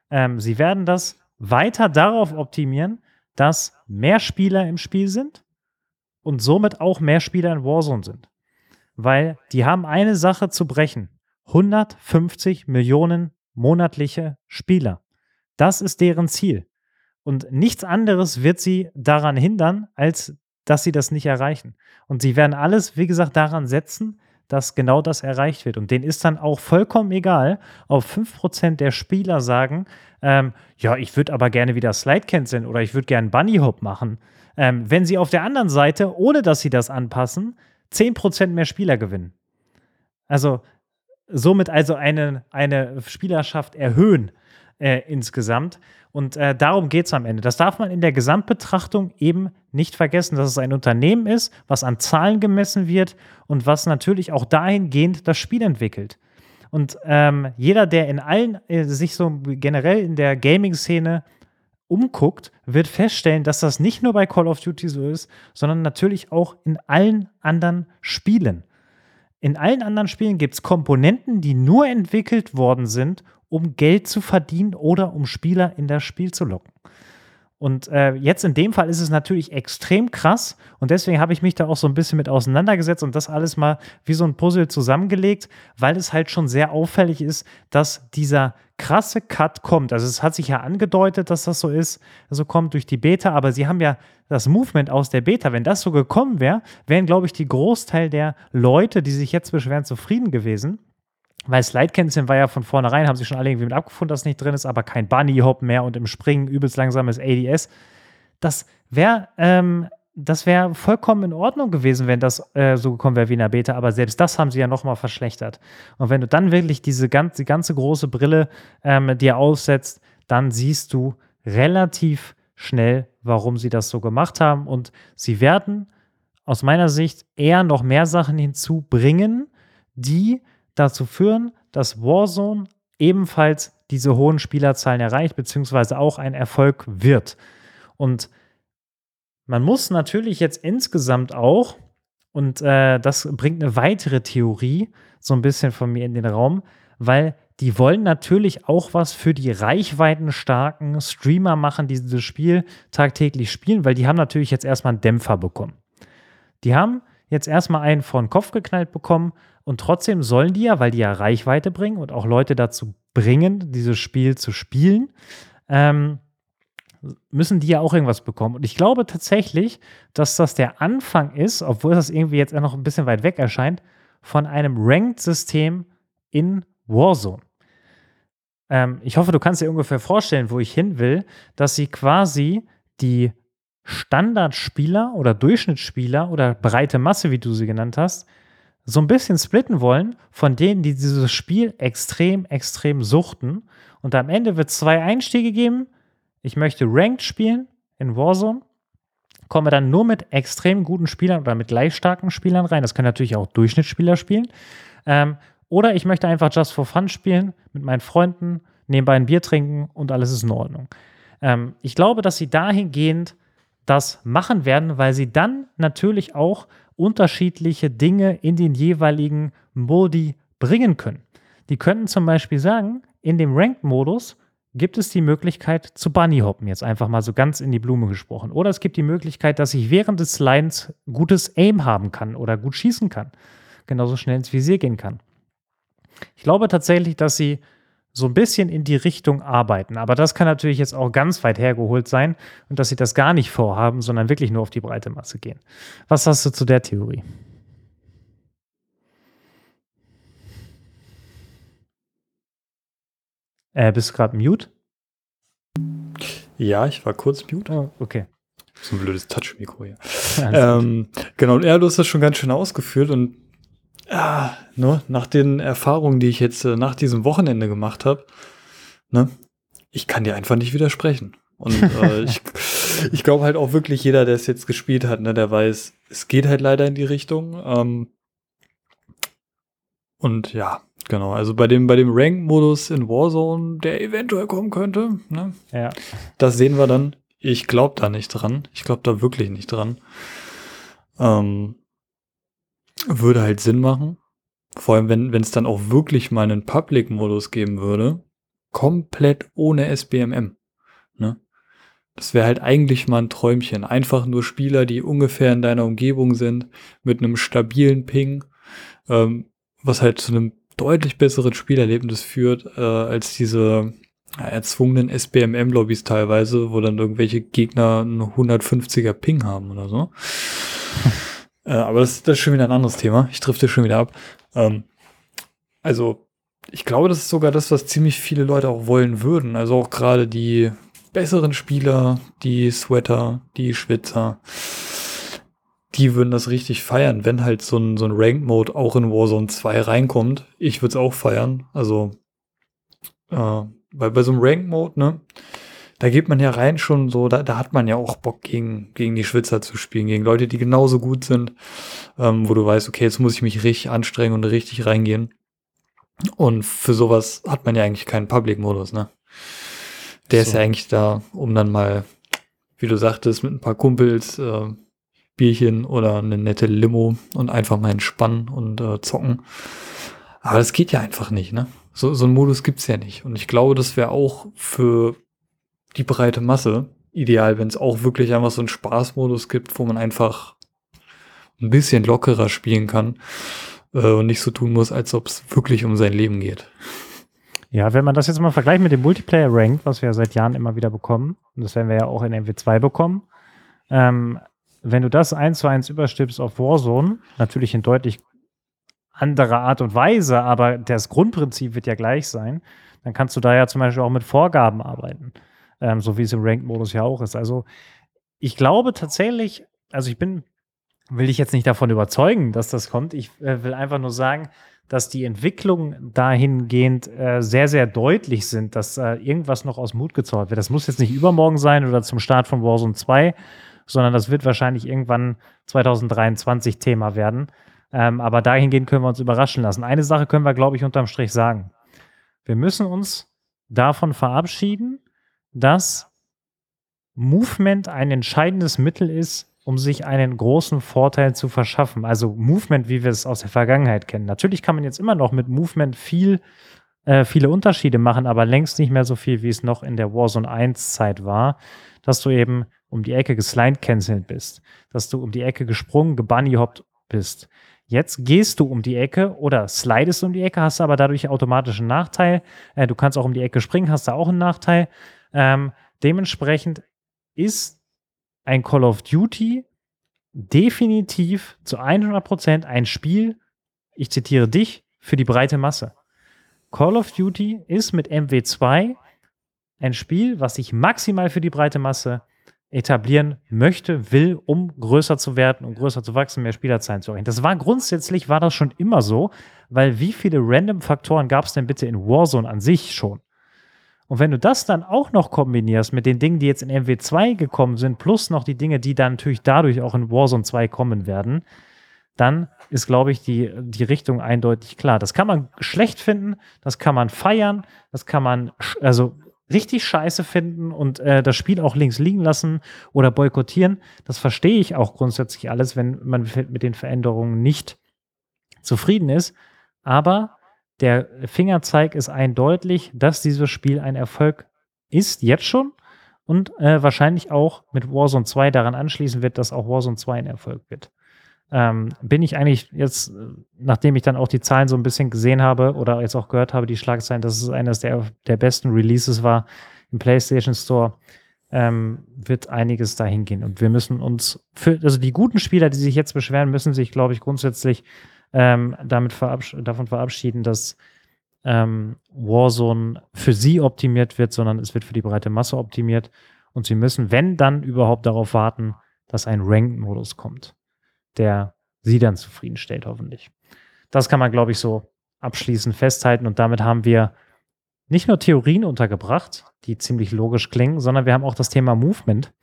Ähm, sie werden das weiter darauf optimieren, dass mehr Spieler im Spiel sind und somit auch mehr Spieler in Warzone sind. Weil die haben eine Sache zu brechen. 150 Millionen monatliche Spieler. Das ist deren Ziel. Und nichts anderes wird sie daran hindern, als dass sie das nicht erreichen. Und sie werden alles, wie gesagt, daran setzen, dass genau das erreicht wird. Und denen ist dann auch vollkommen egal, ob 5% der Spieler sagen, ähm, ja, ich würde aber gerne wieder Slide canceln oder ich würde gerne Bunny Hop machen. Ähm, wenn sie auf der anderen Seite, ohne dass sie das anpassen, 10% mehr Spieler gewinnen. Also somit also eine, eine Spielerschaft erhöhen äh, insgesamt. Und äh, darum geht es am Ende. Das darf man in der Gesamtbetrachtung eben nicht vergessen, dass es ein Unternehmen ist, was an Zahlen gemessen wird und was natürlich auch dahingehend das Spiel entwickelt. Und ähm, jeder, der in allen, äh, sich so generell in der Gaming-Szene umguckt, wird feststellen, dass das nicht nur bei Call of Duty so ist, sondern natürlich auch in allen anderen Spielen. In allen anderen Spielen gibt es Komponenten, die nur entwickelt worden sind, um Geld zu verdienen oder um Spieler in das Spiel zu locken. Und äh, jetzt in dem Fall ist es natürlich extrem krass und deswegen habe ich mich da auch so ein bisschen mit auseinandergesetzt und das alles mal wie so ein Puzzle zusammengelegt, weil es halt schon sehr auffällig ist, dass dieser krasse Cut kommt. Also es hat sich ja angedeutet, dass das so ist, so kommt durch die Beta, aber sie haben ja das Movement aus der Beta. Wenn das so gekommen wäre, wären, glaube ich, die Großteil der Leute, die sich jetzt beschweren, zufrieden gewesen. Weil Slide Canceling war ja von vornherein, haben sie schon alle irgendwie mit abgefunden, dass es nicht drin ist, aber kein Bunny Hop mehr und im Springen übelst langsames ADS. Das wäre ähm, das vollkommen in Ordnung gewesen, wenn das äh, so gekommen wäre wie in der Beta, aber selbst das haben sie ja nochmal verschlechtert. Und wenn du dann wirklich diese ganz, die ganze große Brille ähm, dir aufsetzt, dann siehst du relativ schnell, warum sie das so gemacht haben. Und sie werden aus meiner Sicht eher noch mehr Sachen hinzubringen, die dazu führen, dass Warzone ebenfalls diese hohen Spielerzahlen erreicht, beziehungsweise auch ein Erfolg wird. Und man muss natürlich jetzt insgesamt auch, und äh, das bringt eine weitere Theorie so ein bisschen von mir in den Raum, weil die wollen natürlich auch was für die reichweitenstarken Streamer machen, die dieses Spiel tagtäglich spielen, weil die haben natürlich jetzt erstmal einen Dämpfer bekommen. Die haben jetzt erstmal einen vor den Kopf geknallt bekommen und trotzdem sollen die ja, weil die ja Reichweite bringen und auch Leute dazu bringen, dieses Spiel zu spielen, ähm, müssen die ja auch irgendwas bekommen. Und ich glaube tatsächlich, dass das der Anfang ist, obwohl das irgendwie jetzt noch ein bisschen weit weg erscheint, von einem Ranked-System in Warzone. Ähm, ich hoffe, du kannst dir ungefähr vorstellen, wo ich hin will, dass sie quasi die Standardspieler oder Durchschnittsspieler oder breite Masse, wie du sie genannt hast, so ein bisschen splitten wollen von denen, die dieses Spiel extrem, extrem suchten. Und am Ende wird es zwei Einstiege geben. Ich möchte Ranked spielen in Warzone, komme dann nur mit extrem guten Spielern oder mit gleich starken Spielern rein. Das können natürlich auch Durchschnittsspieler spielen. Ähm, oder ich möchte einfach Just for Fun spielen mit meinen Freunden, nebenbei ein Bier trinken und alles ist in Ordnung. Ähm, ich glaube, dass sie dahingehend das machen werden, weil sie dann natürlich auch unterschiedliche Dinge in den jeweiligen Modi bringen können. Die könnten zum Beispiel sagen, in dem Ranked-Modus gibt es die Möglichkeit zu Bunny-Hoppen, jetzt einfach mal so ganz in die Blume gesprochen. Oder es gibt die Möglichkeit, dass ich während des Lines gutes Aim haben kann oder gut schießen kann. Genauso schnell ins Visier gehen kann. Ich glaube tatsächlich, dass sie so ein bisschen in die Richtung arbeiten. Aber das kann natürlich jetzt auch ganz weit hergeholt sein und dass sie das gar nicht vorhaben, sondern wirklich nur auf die breite Masse gehen. Was hast du zu der Theorie? Äh, bist du gerade mute? Ja, ich war kurz mute. Oh, okay. So ein blödes Touch-Mikro hier. ähm, genau, ja, du hast das schon ganz schön ausgeführt und ja, ne, nach den Erfahrungen, die ich jetzt äh, nach diesem Wochenende gemacht habe, ne, ich kann dir einfach nicht widersprechen. Und äh, ich, ich glaube halt auch wirklich jeder, der es jetzt gespielt hat, ne, der weiß, es geht halt leider in die Richtung. Ähm, und ja, genau. Also bei dem, bei dem Rank-Modus in Warzone, der eventuell kommen könnte, ne? Ja. Das sehen wir dann. Ich glaube da nicht dran. Ich glaube da wirklich nicht dran. Ähm, würde halt Sinn machen. Vor allem, wenn es dann auch wirklich mal einen Public-Modus geben würde. Komplett ohne SBMM. Ne? Das wäre halt eigentlich mal ein Träumchen. Einfach nur Spieler, die ungefähr in deiner Umgebung sind, mit einem stabilen Ping, ähm, was halt zu einem deutlich besseren Spielerlebnis führt, äh, als diese ja, erzwungenen SBMM-Lobbys teilweise, wo dann irgendwelche Gegner einen 150er Ping haben oder so. Äh, aber das, das ist schon wieder ein anderes Thema. Ich drifte schon wieder ab. Ähm, also, ich glaube, das ist sogar das, was ziemlich viele Leute auch wollen würden. Also auch gerade die besseren Spieler, die Sweater, die Schwitzer, die würden das richtig feiern, wenn halt so ein, so ein Ranked-Mode auch in Warzone 2 reinkommt. Ich würde es auch feiern. Also, äh, weil bei so einem Ranked-Mode, ne, da geht man ja rein schon so, da, da hat man ja auch Bock gegen, gegen die Schwitzer zu spielen, gegen Leute, die genauso gut sind, ähm, wo du weißt, okay, jetzt muss ich mich richtig anstrengen und richtig reingehen. Und für sowas hat man ja eigentlich keinen Public-Modus, ne? Der so. ist ja eigentlich da, um dann mal, wie du sagtest, mit ein paar Kumpels äh, Bierchen oder eine nette Limo und einfach mal entspannen und äh, zocken. Aber das geht ja einfach nicht, ne? So, so einen Modus gibt's ja nicht. Und ich glaube, das wäre auch für die breite Masse. Ideal, wenn es auch wirklich einfach so einen Spaßmodus gibt, wo man einfach ein bisschen lockerer spielen kann äh, und nicht so tun muss, als ob es wirklich um sein Leben geht. Ja, wenn man das jetzt mal vergleicht mit dem Multiplayer Rank, was wir ja seit Jahren immer wieder bekommen, und das werden wir ja auch in MW2 bekommen, ähm, wenn du das eins zu eins überstippst auf Warzone, natürlich in deutlich anderer Art und Weise, aber das Grundprinzip wird ja gleich sein, dann kannst du da ja zum Beispiel auch mit Vorgaben arbeiten ähm, so wie es im Ranked-Modus ja auch ist. Also ich glaube tatsächlich, also ich bin, will ich jetzt nicht davon überzeugen, dass das kommt. Ich äh, will einfach nur sagen, dass die Entwicklungen dahingehend äh, sehr, sehr deutlich sind, dass äh, irgendwas noch aus Mut gezaubert wird. Das muss jetzt nicht übermorgen sein oder zum Start von Warzone 2, sondern das wird wahrscheinlich irgendwann 2023 Thema werden. Ähm, aber dahingehend können wir uns überraschen lassen. Eine Sache können wir, glaube ich, unterm Strich sagen. Wir müssen uns davon verabschieden, dass Movement ein entscheidendes Mittel ist, um sich einen großen Vorteil zu verschaffen. Also Movement, wie wir es aus der Vergangenheit kennen. Natürlich kann man jetzt immer noch mit Movement viel äh, viele Unterschiede machen, aber längst nicht mehr so viel, wie es noch in der Warzone 1 Zeit war, dass du eben um die Ecke geslide cancelled bist, dass du um die Ecke gesprungen, gebunnyhoppt bist. Jetzt gehst du um die Ecke oder slidest um die Ecke, hast aber dadurch automatisch einen Nachteil. Äh, du kannst auch um die Ecke springen, hast da auch einen Nachteil. Ähm, dementsprechend ist ein Call of Duty definitiv zu 100% ein Spiel, ich zitiere dich, für die breite Masse. Call of Duty ist mit MW2 ein Spiel, was sich maximal für die breite Masse etablieren möchte, will, um größer zu werden, um größer zu wachsen, mehr Spielerzahlen zu erreichen. Das war grundsätzlich, war das schon immer so, weil wie viele Random-Faktoren gab es denn bitte in Warzone an sich schon? Und wenn du das dann auch noch kombinierst mit den Dingen, die jetzt in MW2 gekommen sind, plus noch die Dinge, die dann natürlich dadurch auch in Warzone 2 kommen werden, dann ist, glaube ich, die, die Richtung eindeutig klar. Das kann man schlecht finden, das kann man feiern, das kann man also richtig scheiße finden und äh, das Spiel auch links liegen lassen oder boykottieren. Das verstehe ich auch grundsätzlich alles, wenn man mit den Veränderungen nicht zufrieden ist. Aber der Fingerzeig ist eindeutig, dass dieses Spiel ein Erfolg ist, jetzt schon. Und äh, wahrscheinlich auch mit Warzone 2 daran anschließen wird, dass auch Warzone 2 ein Erfolg wird. Ähm, bin ich eigentlich jetzt, nachdem ich dann auch die Zahlen so ein bisschen gesehen habe oder jetzt auch gehört habe, die Schlagzeilen, dass es eines der, der besten Releases war im PlayStation Store, ähm, wird einiges dahin gehen. Und wir müssen uns für, also die guten Spieler, die sich jetzt beschweren, müssen sich, glaube ich, grundsätzlich ähm, damit verabsch davon verabschieden, dass ähm, Warzone für sie optimiert wird, sondern es wird für die breite Masse optimiert. Und sie müssen, wenn dann überhaupt darauf warten, dass ein Ranked-Modus kommt, der sie dann zufriedenstellt, hoffentlich. Das kann man, glaube ich, so abschließend festhalten. Und damit haben wir nicht nur Theorien untergebracht, die ziemlich logisch klingen, sondern wir haben auch das Thema Movement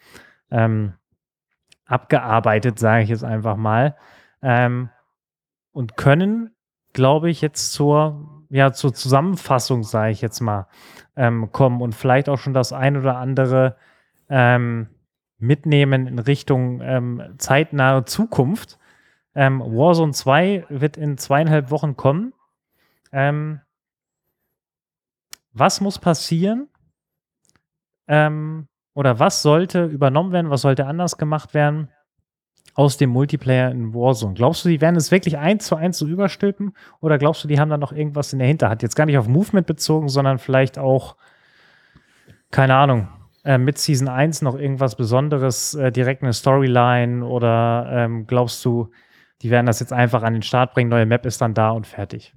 ähm, abgearbeitet, sage ich jetzt einfach mal. Ähm, und können, glaube ich, jetzt zur, ja, zur Zusammenfassung, sage ich jetzt mal, ähm, kommen und vielleicht auch schon das ein oder andere ähm, mitnehmen in Richtung ähm, zeitnahe Zukunft. Ähm, Warzone 2 wird in zweieinhalb Wochen kommen. Ähm, was muss passieren? Ähm, oder was sollte übernommen werden? Was sollte anders gemacht werden? Aus dem Multiplayer in Warzone. Glaubst du, die werden es wirklich eins zu eins so überstülpen? Oder glaubst du, die haben da noch irgendwas in der Hinterhand? Jetzt gar nicht auf Movement bezogen, sondern vielleicht auch, keine Ahnung, äh, mit Season 1 noch irgendwas Besonderes, äh, direkt eine Storyline? Oder ähm, glaubst du, die werden das jetzt einfach an den Start bringen, neue Map ist dann da und fertig?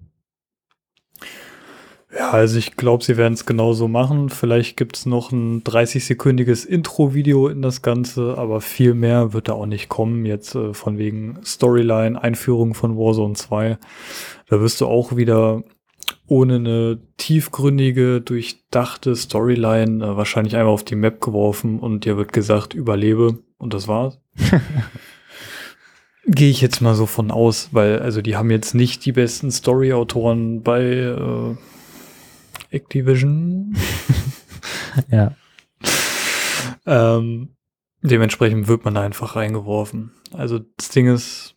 Ja, also ich glaube, sie werden es genauso machen. Vielleicht gibt es noch ein 30-sekündiges Intro-Video in das Ganze, aber viel mehr wird da auch nicht kommen. Jetzt äh, von wegen Storyline, Einführung von Warzone 2. Da wirst du auch wieder ohne eine tiefgründige, durchdachte Storyline äh, wahrscheinlich einmal auf die Map geworfen und dir wird gesagt, überlebe und das war's. Gehe ich jetzt mal so von aus, weil also die haben jetzt nicht die besten Story-Autoren bei äh, Activision. ja. Ähm, dementsprechend wird man da einfach reingeworfen. Also das Ding ist,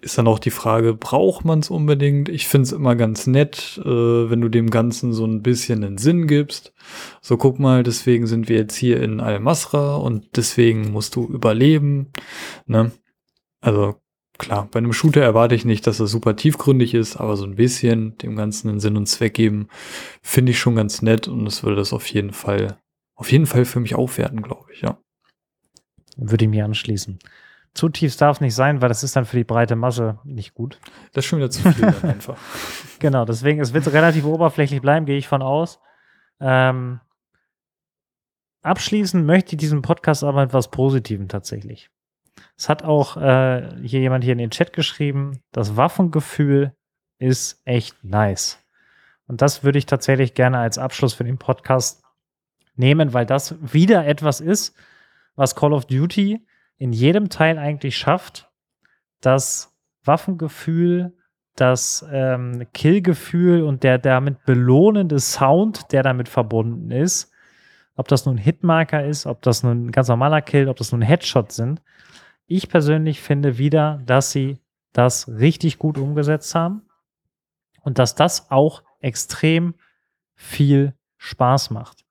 ist dann auch die Frage, braucht man es unbedingt? Ich finde es immer ganz nett, äh, wenn du dem Ganzen so ein bisschen einen Sinn gibst. So, guck mal, deswegen sind wir jetzt hier in Al-Masra und deswegen musst du überleben. Ne? Also klar, bei einem Shooter erwarte ich nicht, dass er super tiefgründig ist, aber so ein bisschen dem Ganzen einen Sinn und Zweck geben, finde ich schon ganz nett und es würde das auf jeden Fall, auf jeden Fall für mich aufwerten, glaube ich, ja. Würde ich mir anschließen. Zu tief darf es nicht sein, weil das ist dann für die breite Masse nicht gut. Das ist schon wieder zu viel dann einfach. Genau, deswegen, es wird relativ oberflächlich bleiben, gehe ich von aus. Ähm, abschließend möchte ich diesen Podcast aber etwas Positivem tatsächlich. Es hat auch äh, hier jemand hier in den Chat geschrieben, das Waffengefühl ist echt nice. Und das würde ich tatsächlich gerne als Abschluss für den Podcast nehmen, weil das wieder etwas ist, was Call of Duty in jedem Teil eigentlich schafft. Das Waffengefühl, das ähm, Killgefühl und der damit belohnende Sound, der damit verbunden ist, ob das nun Hitmarker ist, ob das nun ein ganz normaler Kill, ob das nun Headshot sind, ich persönlich finde wieder, dass sie das richtig gut umgesetzt haben und dass das auch extrem viel Spaß macht.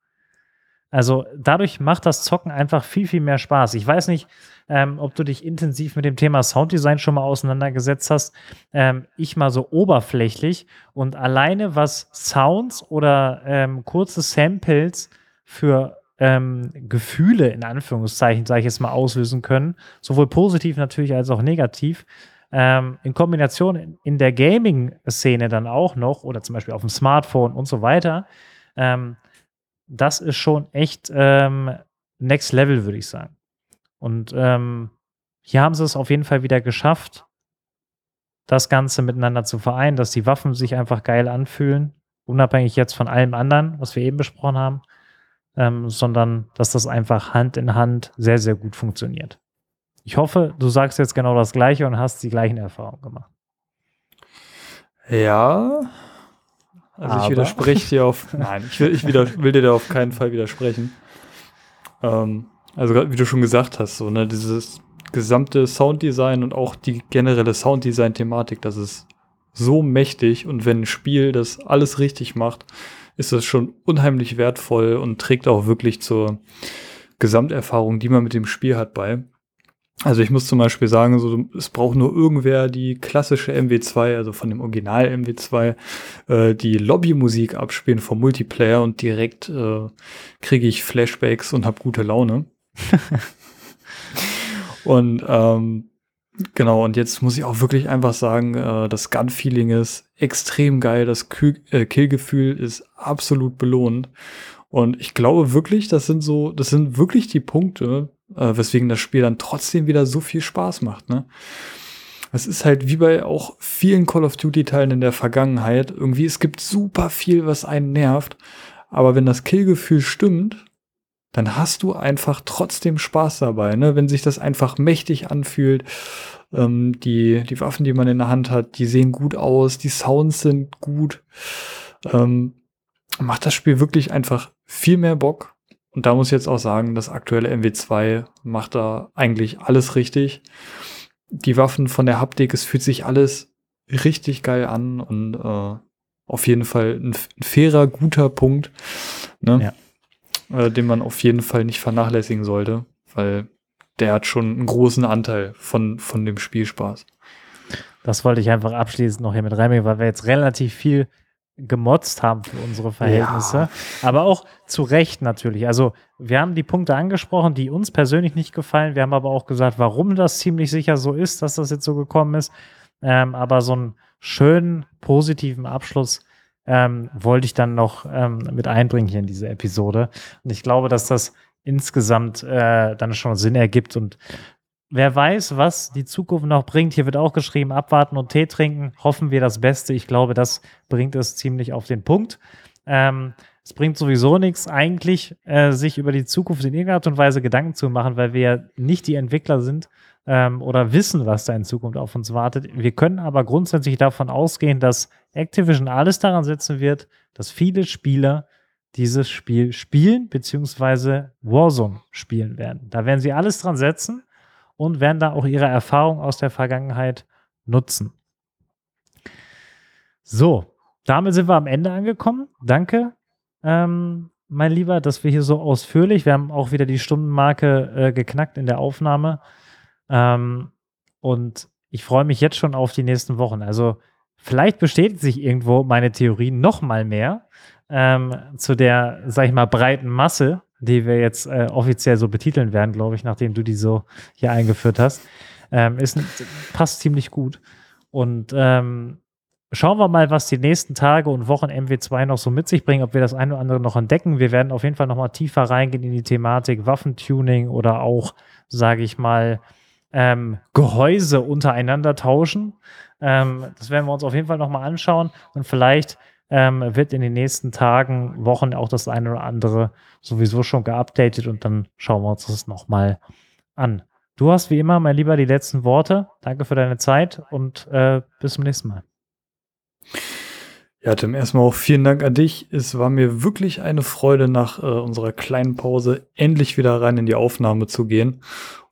Also dadurch macht das Zocken einfach viel, viel mehr Spaß. Ich weiß nicht, ähm, ob du dich intensiv mit dem Thema Sounddesign schon mal auseinandergesetzt hast. Ähm, ich mal so oberflächlich und alleine was Sounds oder ähm, kurze Samples für ähm, Gefühle in Anführungszeichen, sage ich jetzt mal, auslösen können, sowohl positiv natürlich als auch negativ. Ähm, in Kombination in, der Gaming-Szene dann auch noch oder zum Beispiel auf dem Smartphone und so weiter. Ähm, das ist schon echt ähm, Next Level, würde ich sagen. Und ähm, hier haben sie es auf jeden Fall wieder geschafft, das Ganze miteinander zu vereinen, dass die Waffen sich einfach geil anfühlen, unabhängig jetzt von allem anderen, was wir eben besprochen haben, ähm, sondern dass das einfach Hand in Hand sehr, sehr gut funktioniert. Ich hoffe, du sagst jetzt genau das Gleiche und hast die gleichen Erfahrungen gemacht. Ja, also Aber. ich widerspreche dir auf. Nein, ich, will, ich will dir da auf keinen Fall widersprechen. Ähm, also wie du schon gesagt hast, so ne, dieses gesamte Sounddesign und auch die generelle Sounddesign-Thematik, das ist so mächtig und wenn ein Spiel das alles richtig macht, ist das schon unheimlich wertvoll und trägt auch wirklich zur Gesamterfahrung, die man mit dem Spiel hat, bei. Also ich muss zum Beispiel sagen, so, es braucht nur irgendwer die klassische MW2, also von dem Original MW2, äh, die Lobbymusik abspielen vom Multiplayer und direkt äh, kriege ich Flashbacks und habe gute Laune. und ähm, genau, und jetzt muss ich auch wirklich einfach sagen, äh, das Gun-Feeling ist extrem geil, das Kill äh, Killgefühl ist absolut belohnt. Und ich glaube wirklich, das sind so, das sind wirklich die Punkte, äh, weswegen das Spiel dann trotzdem wieder so viel Spaß macht. Ne? Es ist halt wie bei auch vielen Call of Duty-Teilen in der Vergangenheit. Irgendwie, es gibt super viel, was einen nervt. Aber wenn das Killgefühl stimmt, dann hast du einfach trotzdem Spaß dabei, ne? Wenn sich das einfach mächtig anfühlt. Ähm, die, die Waffen, die man in der Hand hat, die sehen gut aus, die Sounds sind gut. Ähm, macht das Spiel wirklich einfach viel mehr Bock. Und da muss ich jetzt auch sagen, das aktuelle MW2 macht da eigentlich alles richtig. Die Waffen von der Haptik, es fühlt sich alles richtig geil an und äh, auf jeden Fall ein, fairer, guter Punkt, ne? ja. Äh, den man auf jeden Fall nicht vernachlässigen sollte, weil der hat schon einen großen Anteil von, von dem Spielspaß. Das wollte ich einfach abschließend noch hier mit reinbringen, weil wir jetzt relativ viel gemotzt haben für unsere Verhältnisse. Ja. Aber auch zu Recht natürlich. Also wir haben die Punkte angesprochen, die uns persönlich nicht gefallen. Wir haben aber auch gesagt, warum das ziemlich sicher so ist, dass das jetzt so gekommen ist. Ähm, aber so einen schönen, positiven Abschluss ähm, wollte ich dann noch ähm, mit einbringen hier in diese Episode. Und ich glaube, dass das insgesamt äh, dann schon Sinn ergibt und wer weiß, was die Zukunft noch bringt. Hier wird auch geschrieben, abwarten und Tee trinken. Hoffen wir das Beste. Ich glaube, das bringt es ziemlich auf den Punkt. Ähm, es bringt sowieso nichts, eigentlich äh, sich über die Zukunft in irgendeiner Art und Weise Gedanken zu machen, weil wir ja nicht die Entwickler sind ähm, oder wissen, was da in Zukunft auf uns wartet. Wir können aber grundsätzlich davon ausgehen, dass Activision alles daran setzen wird, dass viele Spieler dieses Spiel spielen, beziehungsweise Warzone spielen werden. Da werden sie alles dran setzen und werden da auch ihre Erfahrung aus der Vergangenheit nutzen. So, damit sind wir am Ende angekommen. Danke, ähm, mein Lieber, dass wir hier so ausführlich, wir haben auch wieder die Stundenmarke äh, geknackt in der Aufnahme. Ähm, und ich freue mich jetzt schon auf die nächsten Wochen. Also vielleicht bestätigt sich irgendwo meine Theorie noch mal mehr ähm, zu der, sag ich mal, breiten Masse die wir jetzt äh, offiziell so betiteln werden, glaube ich, nachdem du die so hier eingeführt hast, ähm, ist, passt ziemlich gut. Und ähm, schauen wir mal, was die nächsten Tage und Wochen MW2 noch so mit sich bringen, ob wir das eine oder andere noch entdecken. Wir werden auf jeden Fall noch mal tiefer reingehen in die Thematik Waffentuning oder auch, sage ich mal, ähm, Gehäuse untereinander tauschen. Ähm, das werden wir uns auf jeden Fall noch mal anschauen und vielleicht ähm, wird in den nächsten Tagen, Wochen auch das eine oder andere sowieso schon geupdatet und dann schauen wir uns das nochmal an. Du hast wie immer, mein Lieber, die letzten Worte. Danke für deine Zeit und äh, bis zum nächsten Mal. Ja, Tim, erstmal auch vielen Dank an dich. Es war mir wirklich eine Freude, nach äh, unserer kleinen Pause endlich wieder rein in die Aufnahme zu gehen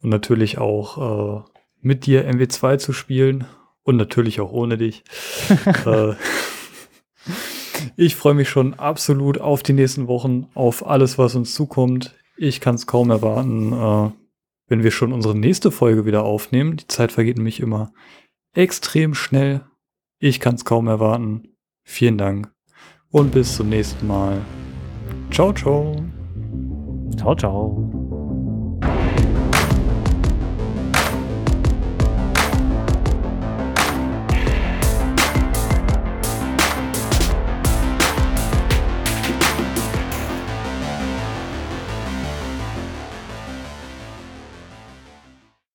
und natürlich auch äh, mit dir MW2 zu spielen und natürlich auch ohne dich. äh, Ich freue mich schon absolut auf die nächsten Wochen, auf alles, was uns zukommt. Ich kann es kaum erwarten, äh, wenn wir schon unsere nächste Folge wieder aufnehmen. Die Zeit vergeht nämlich immer extrem schnell. Ich kann es kaum erwarten. Vielen Dank und bis zum nächsten Mal. Ciao, ciao. Ciao, ciao.